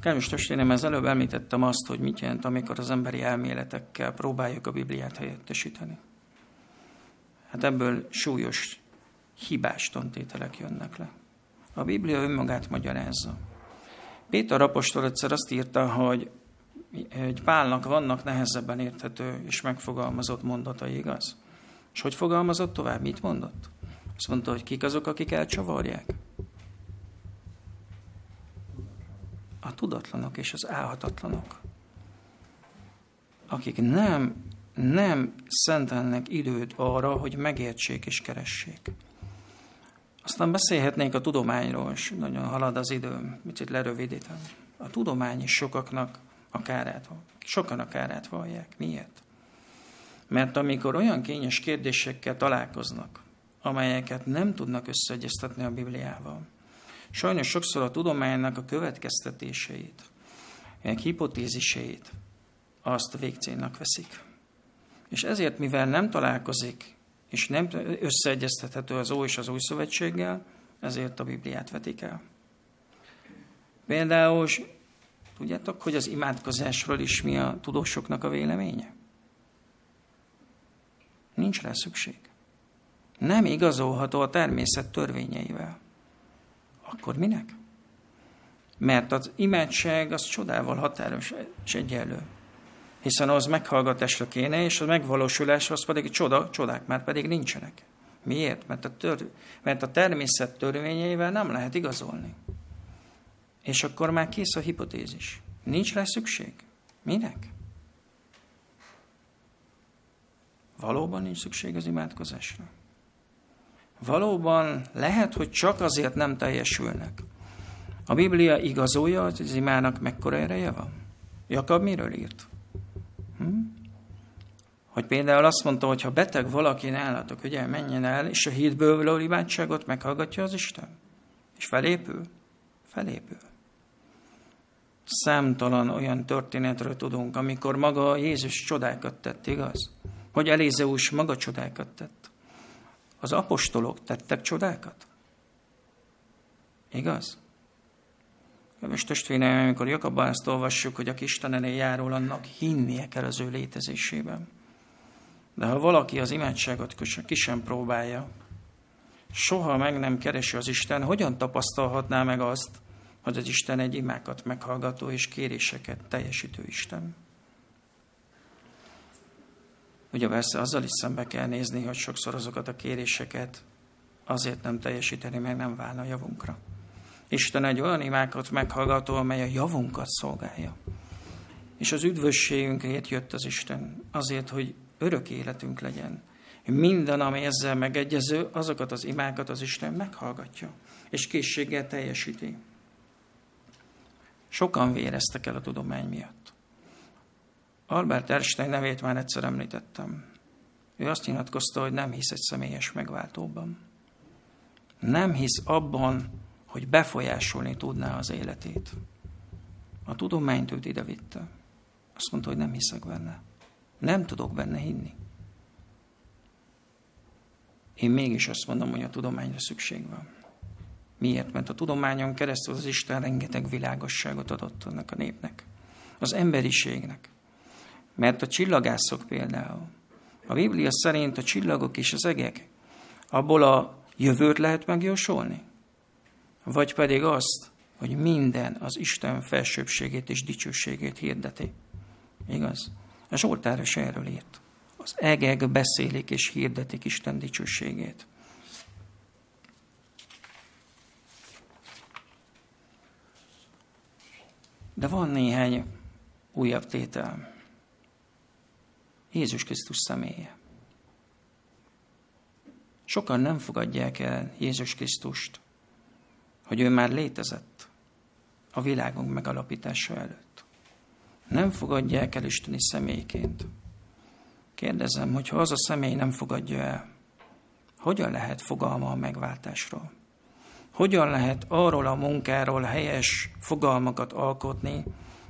Kedves testvérem, ez előbb említettem azt, hogy mit jelent, amikor az emberi elméletekkel próbáljuk a Bibliát helyettesíteni. Hát ebből súlyos, hibás tantételek jönnek le. A Biblia önmagát magyarázza. Péter apostol egyszer azt írta, hogy egy Pálnak vannak nehezebben érthető és megfogalmazott mondatai, igaz? És hogy fogalmazott tovább? Mit mondott? Azt mondta, hogy kik azok, akik elcsavarják? A tudatlanok és az álhatatlanok. Akik nem, nem szentelnek időt arra, hogy megértsék és keressék. Aztán beszélhetnénk a tudományról, és nagyon halad az időm, picit lerövidítem. A tudomány is sokaknak a kárát, sokan a kárát vallják. Miért? Mert amikor olyan kényes kérdésekkel találkoznak, amelyeket nem tudnak összeegyeztetni a Bibliával, sajnos sokszor a tudománynak a következtetéseit, hipotéziseit azt végcélnak veszik. És ezért, mivel nem találkozik és nem összeegyeztethető az Ó és az Új Szövetséggel, ezért a Bibliát vetik el. Például, tudjátok, hogy az imádkozásról is mi a tudósoknak a véleménye? Nincs rá szükség. Nem igazolható a természet törvényeivel. Akkor minek? Mert az imádság az csodával határos és egyenlő hiszen az meghallgatásra kéne, és a megvalósulás az pedig csoda, csodák már pedig nincsenek. Miért? Mert a, tör, mert a természet törvényeivel nem lehet igazolni. És akkor már kész a hipotézis. Nincs rá szükség. Minek? Valóban nincs szükség az imádkozásra. Valóban lehet, hogy csak azért nem teljesülnek. A Biblia igazolja, hogy az imának mekkora ereje van? Jakab miről írt? Hm? Hogy például azt mondta, hogy ha beteg valaki nálatok, ugye menjen el, és a hídből való imádságot meghallgatja az Isten. És felépül? Felépül. Számtalan olyan történetről tudunk, amikor maga Jézus csodákat tett, igaz? Hogy Elézeus maga csodákat tett. Az apostolok tettek csodákat? Igaz? Kedves testvéreim, amikor Jakabban ezt olvassuk, hogy aki Isten elé járul, annak hinnie kell az ő létezésében. De ha valaki az imádságot ki sem próbálja, soha meg nem keresi az Isten, hogyan tapasztalhatná meg azt, hogy az Isten egy imákat meghallgató és kéréseket teljesítő Isten? Ugye persze azzal is szembe kell nézni, hogy sokszor azokat a kéréseket azért nem teljesíteni, mert nem válna javunkra. Isten egy olyan imákat meghallgató, amely a javunkat szolgálja. És az üdvösségünkért jött az Isten, azért, hogy örök életünk legyen. Minden, ami ezzel megegyező, azokat az imákat az Isten meghallgatja, és készséggel teljesíti. Sokan véreztek el a tudomány miatt. Albert Einstein nevét már egyszer említettem. ő azt nyilatkozta, hogy nem hisz egy személyes megváltóban. Nem hisz abban, hogy befolyásolni tudná az életét. A tudományt őt ide vitte. Azt mondta, hogy nem hiszek benne. Nem tudok benne hinni. Én mégis azt mondom, hogy a tudományra szükség van. Miért? Mert a tudományon keresztül az Isten rengeteg világosságot adott annak a népnek. Az emberiségnek. Mert a csillagászok például, a Biblia szerint a csillagok és az egek, abból a jövőt lehet megjósolni? Vagy pedig azt, hogy minden az Isten felsőbségét és dicsőségét hirdeti. Igaz? A Zsoltár is erről írt. Az egek beszélik és hirdetik Isten dicsőségét. De van néhány újabb tétel. Jézus Krisztus személye. Sokan nem fogadják el Jézus Krisztust, hogy ő már létezett a világunk megalapítása előtt. Nem fogadják el Isteni személyként. Kérdezem, hogy ha az a személy nem fogadja el, hogyan lehet fogalma a megváltásról? Hogyan lehet arról a munkáról helyes fogalmakat alkotni,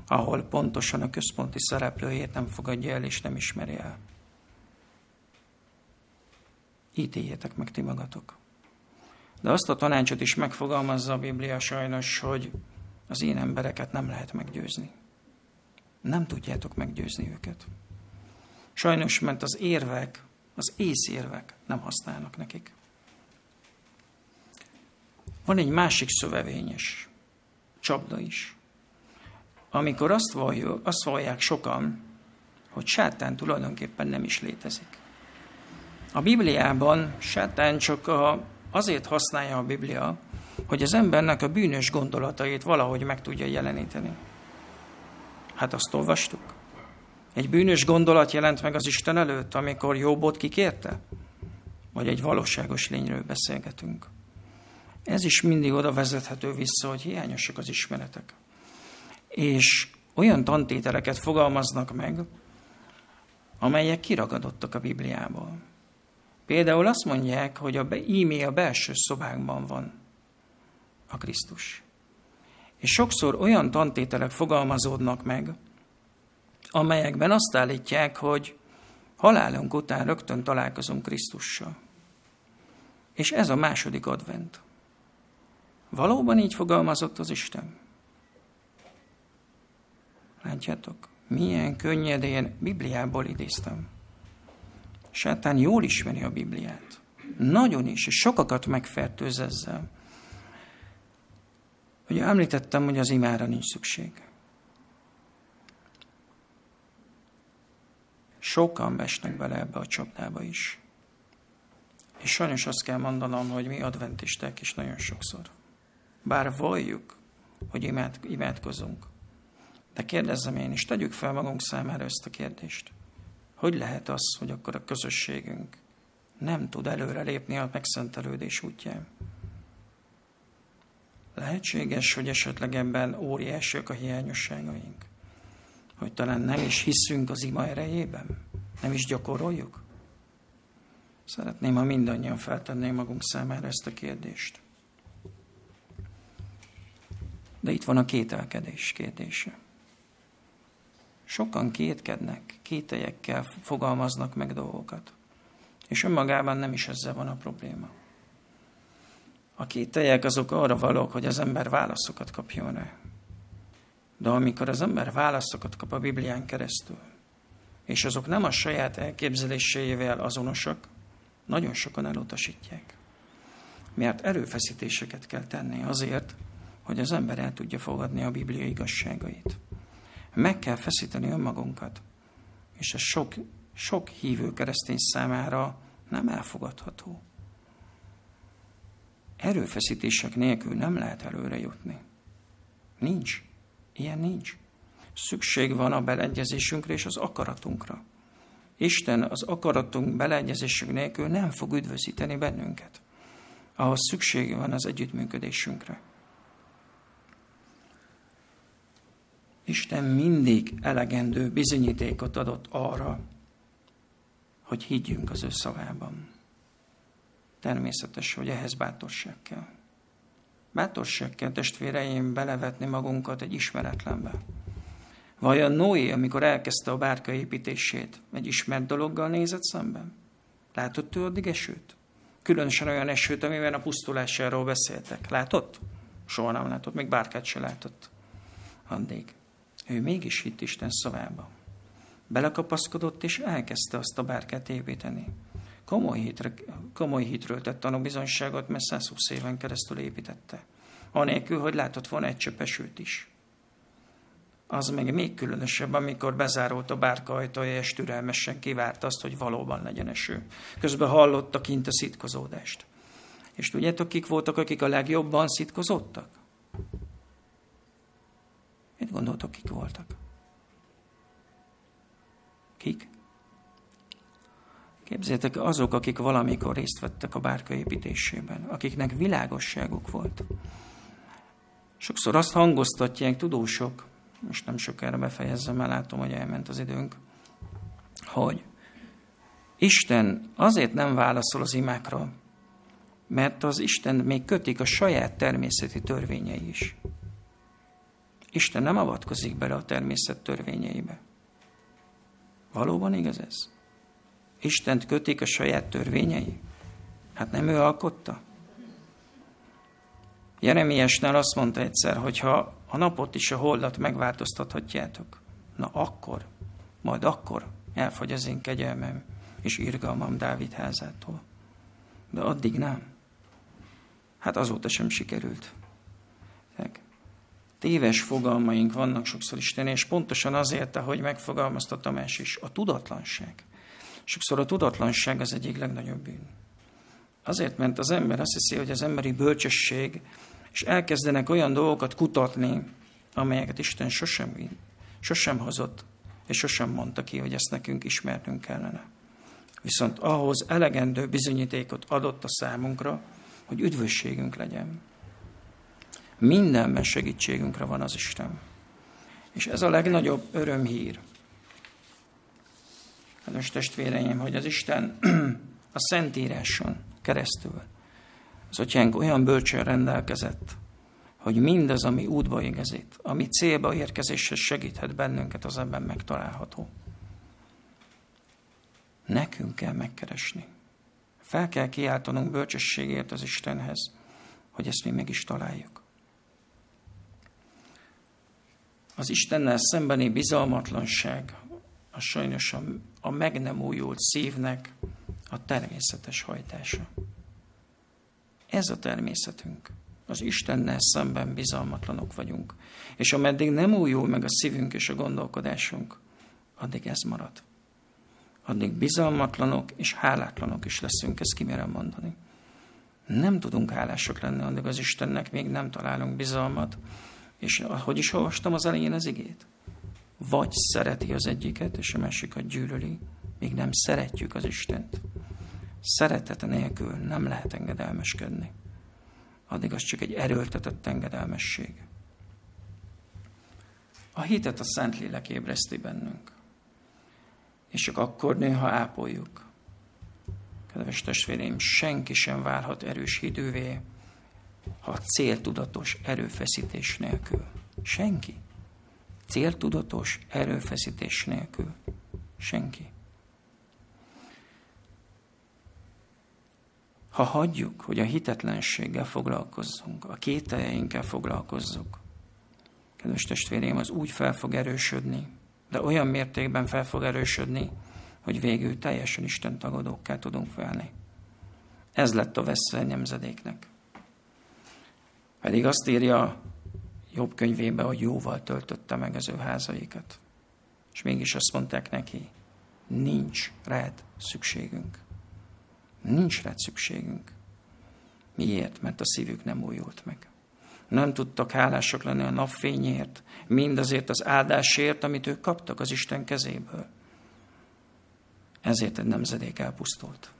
ahol pontosan a központi szereplőjét nem fogadja el és nem ismeri el? Ítéljétek meg ti magatok. De azt a tanácsot is megfogalmazza a Biblia sajnos, hogy az én embereket nem lehet meggyőzni. Nem tudjátok meggyőzni őket. Sajnos, mert az érvek, az észérvek nem használnak nekik. Van egy másik szövevényes csapda is. Amikor azt, valljuk, azt vallják sokan, hogy sátán tulajdonképpen nem is létezik. A Bibliában sátán csak a, azért használja a Biblia, hogy az embernek a bűnös gondolatait valahogy meg tudja jeleníteni. Hát azt olvastuk. Egy bűnös gondolat jelent meg az Isten előtt, amikor Jobbot kikérte? Vagy egy valóságos lényről beszélgetünk? Ez is mindig oda vezethető vissza, hogy hiányosak az ismeretek. És olyan tantételeket fogalmaznak meg, amelyek kiragadottak a Bibliából. Például azt mondják, hogy a ímé a belső szobákban van a Krisztus. És sokszor olyan tantételek fogalmazódnak meg, amelyekben azt állítják, hogy halálunk után rögtön találkozunk Krisztussal. És ez a második advent. Valóban így fogalmazott az Isten? Látjátok, milyen könnyedén Bibliából idéztem. Sátán jól ismeri a Bibliát. Nagyon is, és sokakat megfertőz ezzel. Ugye említettem, hogy az imára nincs szükség. Sokan vesnek bele ebbe a csapdába is. És sajnos azt kell mondanom, hogy mi adventisták is nagyon sokszor. Bár valljuk, hogy imád, imádkozunk. De kérdezzem én is, tegyük fel magunk számára ezt a kérdést. Hogy lehet az, hogy akkor a közösségünk nem tud előre lépni a megszentelődés útján? Lehetséges, hogy esetleg ebben óriásiak a hiányosságaink? Hogy talán nem is hiszünk az ima erejében? Nem is gyakoroljuk? Szeretném, ha mindannyian feltenném magunk számára ezt a kérdést. De itt van a kételkedés kérdése. Sokan kétkednek, kételyekkel fogalmaznak meg dolgokat. És önmagában nem is ezzel van a probléma. A kételyek azok arra valók, hogy az ember válaszokat kapjon rá. De amikor az ember válaszokat kap a Biblián keresztül, és azok nem a saját elképzeléseivel azonosak, nagyon sokan elutasítják. Mert erőfeszítéseket kell tenni azért, hogy az ember el tudja fogadni a Biblia igazságait. Meg kell feszíteni önmagunkat, és ez sok, sok hívő keresztény számára nem elfogadható. Erőfeszítések nélkül nem lehet előre jutni. Nincs. Ilyen nincs. Szükség van a beleegyezésünkre és az akaratunkra. Isten az akaratunk beleegyezésünk nélkül nem fog üdvözíteni bennünket. Ahhoz szükség van az együttműködésünkre. Isten mindig elegendő bizonyítékot adott arra, hogy higgyünk az ő szavában. Természetes, hogy ehhez bátorság kell. Bátorság kell, testvéreim, belevetni magunkat egy ismeretlenbe. Vajon Noé, amikor elkezdte a bárka építését, egy ismert dologgal nézett szemben? Látott ő addig esőt? Különösen olyan esőt, amiben a pusztulásáról beszéltek. Látott? Soha nem látott, még bárkát se látott. Addig. Ő mégis hitt Isten szavába. Belekapaszkodott, és elkezdte azt a bárkát építeni. Komoly, hitre, komoly hitről tett tanúbizonyságot, mert 120 éven keresztül építette. Anélkül, hogy látott volna egy csöpesőt is. Az meg még különösebb, amikor bezárolt a bárka ajtaja, és türelmesen kivárta azt, hogy valóban legyen eső. Közben hallotta kint a szitkozódást. És tudjátok, kik voltak, akik a legjobban szitkozottak? Mit gondoltok, kik voltak? Kik? Képzeljétek, azok, akik valamikor részt vettek a bárka építésében, akiknek világosságuk volt. Sokszor azt hangoztatják tudósok, most nem sokára befejezzem, mert látom, hogy elment az időnk, hogy Isten azért nem válaszol az imákra, mert az Isten még kötik a saját természeti törvényei is. Isten nem avatkozik bele a természet törvényeibe. Valóban igaz ez? Istent kötik a saját törvényei? Hát nem ő alkotta? Jeremiásnál azt mondta egyszer, hogy ha a napot is a holdat megváltoztathatjátok, na akkor, majd akkor elfogy az én kegyelmem és irgalmam Dávid házától. De addig nem. Hát azóta sem sikerült. Téves fogalmaink vannak sokszor Isten, és pontosan azért, ahogy megfogalmazta Tamás is, a tudatlanság. Sokszor a tudatlanság az egyik legnagyobb bűn. Azért, mert az ember azt hiszi, hogy az emberi bölcsesség, és elkezdenek olyan dolgokat kutatni, amelyeket Isten sosem, sosem hozott, és sosem mondta ki, hogy ezt nekünk ismernünk kellene. Viszont ahhoz elegendő bizonyítékot adott a számunkra, hogy üdvösségünk legyen. Mindenben segítségünkre van az Isten. És ez a legnagyobb örömhír. Kedves testvéreim, hogy az Isten a Szentíráson keresztül az atyánk olyan bölcsön rendelkezett, hogy mindaz, ami útba igazít, ami célba érkezéshez segíthet bennünket, az ebben megtalálható. Nekünk kell megkeresni. Fel kell kiáltanunk bölcsességért az Istenhez, hogy ezt mi meg is találjuk. Az Istennel szembeni bizalmatlanság a sajnos a, a meg nem újult szívnek a természetes hajtása. Ez a természetünk. Az Istennel szemben bizalmatlanok vagyunk. És ameddig nem újul meg a szívünk és a gondolkodásunk, addig ez marad. Addig bizalmatlanok és hálátlanok is leszünk, ezt kimerem mondani. Nem tudunk hálások lenni, addig az Istennek még nem találunk bizalmat, és hogy is olvastam az elején az igét? Vagy szereti az egyiket, és a másikat gyűlöli, még nem szeretjük az Istent. Szeretete nélkül nem lehet engedelmeskedni. Addig az csak egy erőltetett engedelmesség. A hitet a Szentlélek ébreszti bennünk. És csak akkor nő, ha ápoljuk. Kedves testvéreim, senki sem válhat erős hidővé, ha céltudatos erőfeszítés nélkül. Senki. Céltudatos erőfeszítés nélkül. Senki. Ha hagyjuk, hogy a hitetlenséggel foglalkozzunk, a kételjeinkkel foglalkozzunk, kedves testvéreim, az úgy fel fog erősödni, de olyan mértékben fel fog erősödni, hogy végül teljesen Isten tagadókká tudunk válni. Ez lett a veszély nemzedéknek. Pedig azt írja jobb könyvébe, hogy jóval töltötte meg az ő házaikat. És mégis azt mondták neki, nincs rád szükségünk. Nincs rád szükségünk. Miért? Mert a szívük nem újult meg. Nem tudtak hálások lenni a napfényért, mindazért az áldásért, amit ők kaptak az Isten kezéből. Ezért egy nemzedék elpusztult.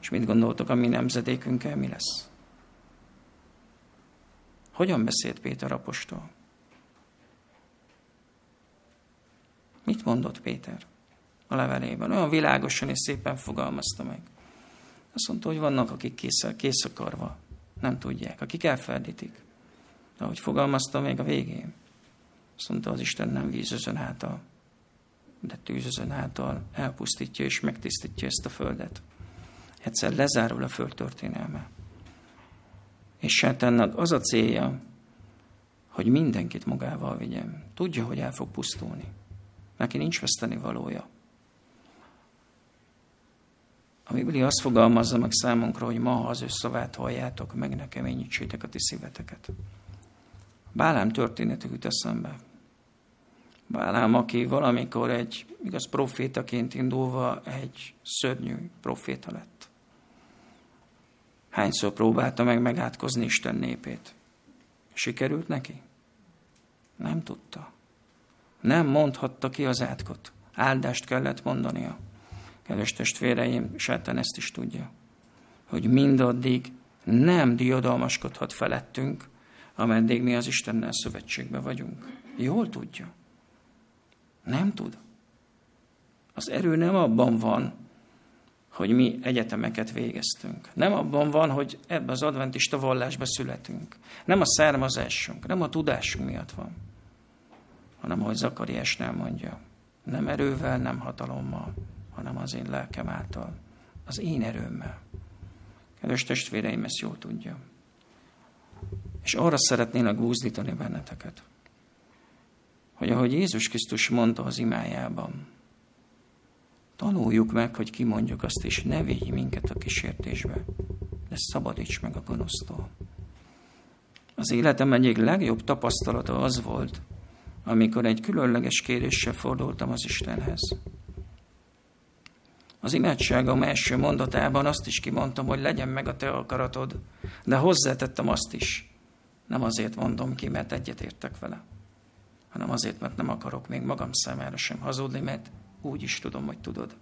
És mit gondoltok, a mi nemzedékünkkel mi lesz? Hogyan beszélt Péter apostol? Mit mondott Péter? a levelében. Olyan világosan és szépen fogalmazta meg. Azt mondta, hogy vannak, akik kész, kész nem tudják, akik elfelejtik. De ahogy fogalmazta még a végén, azt mondta, az Isten nem vízözön által, de tűzözön által elpusztítja és megtisztítja ezt a földet. Egyszer lezárul a föld történelme. És sátának az a célja, hogy mindenkit magával vigyem. Tudja, hogy el fog pusztulni. Neki nincs veszteni valója. A Biblia azt fogalmazza meg számunkra, hogy ma, ha az ő szavát halljátok, meg ne keményítsétek a ti szíveteket. Bálám történetük jut eszembe. Bálám, aki valamikor egy igaz profétaként indulva egy szörnyű proféta lett. Hányszor próbálta meg megátkozni Isten népét? Sikerült neki? Nem tudta. Nem mondhatta ki az átkot. Áldást kellett mondania. Kedves testvéreim, sátán ezt is tudja, hogy mindaddig nem diadalmaskodhat felettünk, ameddig mi az Istennel szövetségbe vagyunk. Jól tudja. Nem tud. Az erő nem abban van, hogy mi egyetemeket végeztünk. Nem abban van, hogy ebbe az adventista vallásba születünk. Nem a származásunk, nem a tudásunk miatt van, hanem ahogy Zakariásnál mondja, nem erővel, nem hatalommal, hanem az én lelkem által, az én erőmmel. Kedves testvéreim, ezt jól tudja. És arra szeretnének gúzdítani benneteket, hogy ahogy Jézus Krisztus mondta az imájában, tanuljuk meg, hogy kimondjuk azt, és ne vigy minket a kísértésbe, de szabadíts meg a gonosztól. Az életem egyik legjobb tapasztalata az volt, amikor egy különleges kéréssel fordultam az Istenhez. Az imádságom első mondatában azt is kimondtam, hogy legyen meg a te akaratod, de hozzátettem azt is. Nem azért mondom ki, mert egyetértek vele, hanem azért, mert nem akarok még magam számára sem hazudni, mert úgy is tudom, hogy tudod.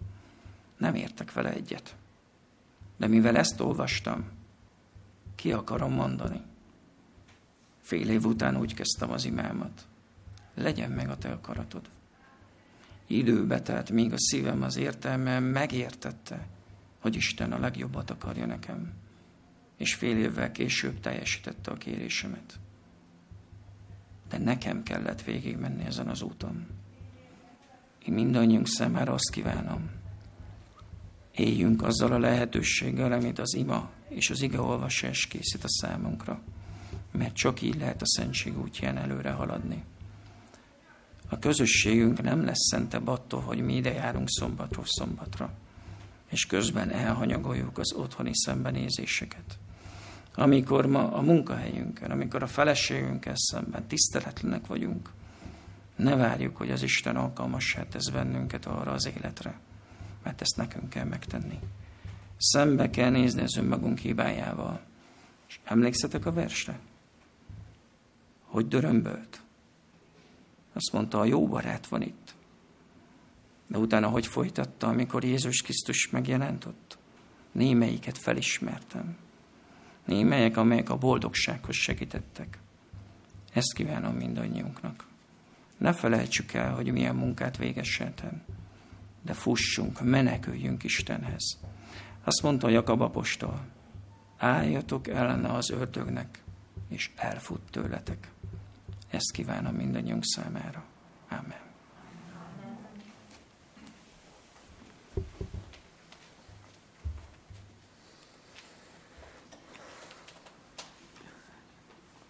Nem értek vele egyet. De mivel ezt olvastam, ki akarom mondani. Fél év után úgy kezdtem az imámat. Legyen meg a te akaratod időbe telt, míg a szívem az értelme megértette, hogy Isten a legjobbat akarja nekem. És fél évvel később teljesítette a kérésemet. De nekem kellett végigmenni ezen az úton. Én mindannyiunk számára azt kívánom, éljünk azzal a lehetőséggel, amit az ima és az olvasás készít a számunkra, mert csak így lehet a szentség útján előre haladni. A közösségünk nem lesz szentebb attól, hogy mi ide járunk szombatról szombatra, és közben elhanyagoljuk az otthoni szembenézéseket. Amikor ma a munkahelyünkön, amikor a feleségünkkel szemben tiszteletlenek vagyunk, ne várjuk, hogy az Isten alkalmassá tesz bennünket arra az életre, mert ezt nekünk kell megtenni. Szembe kell nézni az önmagunk hibájával. És emlékszetek a versre? Hogy dörömbölt? Azt mondta, a jó barát van itt. De utána hogy folytatta, amikor Jézus Krisztus megjelent ott? Némelyiket felismertem. Némelyek, amelyek a boldogsághoz segítettek. Ezt kívánom mindannyiunknak. Ne felejtsük el, hogy milyen munkát végezhetem, de fussunk, meneküljünk Istenhez. Azt mondta Jakab apostol, álljatok ellene az ördögnek, és elfut tőletek. Ezt kívánom mindannyiunk számára. Amen.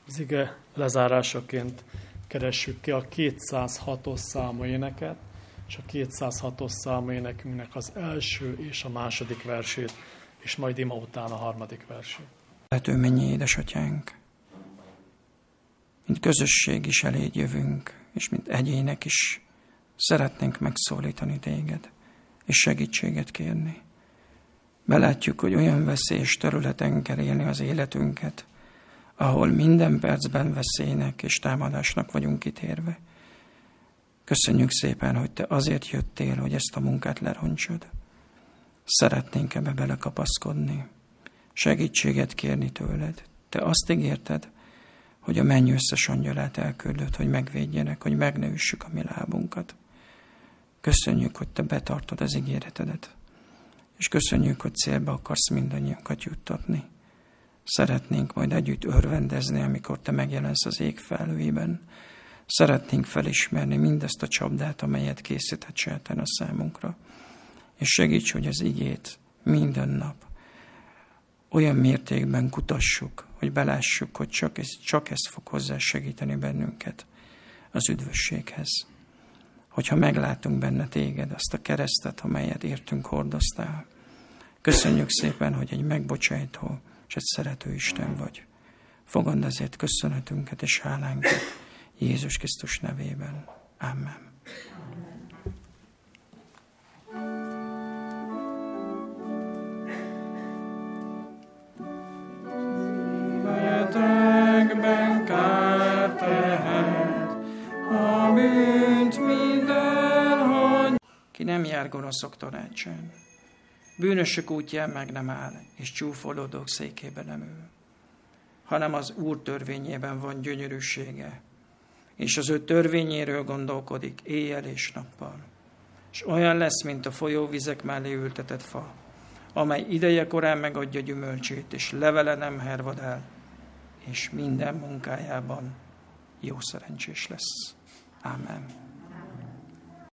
Az ige lezárásaként keressük ki a 206-os számú éneket, és a 206-os számú énekünknek az első és a második versét, és majd ima után a harmadik versét. Lehető mennyi édesatyánk, mint közösség is eléd jövünk, és mint egyének is szeretnénk megszólítani téged, és segítséget kérni. Belátjuk, hogy olyan veszélyes területen kell élni az életünket, ahol minden percben veszélynek és támadásnak vagyunk kitérve. Köszönjük szépen, hogy Te azért jöttél, hogy ezt a munkát leroncsod. Szeretnénk ebbe belekapaszkodni, segítséget kérni tőled. Te azt ígérted, hogy a menny összes angyalát elküldött, hogy megvédjenek, hogy meg a mi lábunkat. Köszönjük, hogy Te betartod az ígéretedet, és köszönjük, hogy célba akarsz mindannyiunkat juttatni. Szeretnénk majd együtt örvendezni, amikor Te megjelensz az ég felhőjében. Szeretnénk felismerni mindezt a csapdát, amelyet készített sátán a számunkra. És segíts, hogy az igét minden nap olyan mértékben kutassuk, hogy belássuk, hogy csak ez, csak ez fog hozzá segíteni bennünket az üdvösséghez. Hogyha meglátunk benne téged, azt a keresztet, amelyet értünk hordoztál. Köszönjük szépen, hogy egy megbocsájtó és egy szerető Isten vagy. Fogad ezért köszönhetünket és hálánkat Jézus Krisztus nevében. Amen. Ki nem jár gonoszok tanácsán, bűnösök útján meg nem áll, és csúfolódók székében nem ül, hanem az Úr törvényében van gyönyörűsége, és az ő törvényéről gondolkodik éjjel és nappal. És olyan lesz, mint a folyóvizek mellé ültetett fa, amely ideje korán megadja gyümölcsét, és levele nem hervad el, és minden munkájában jó szerencsés lesz. Amen.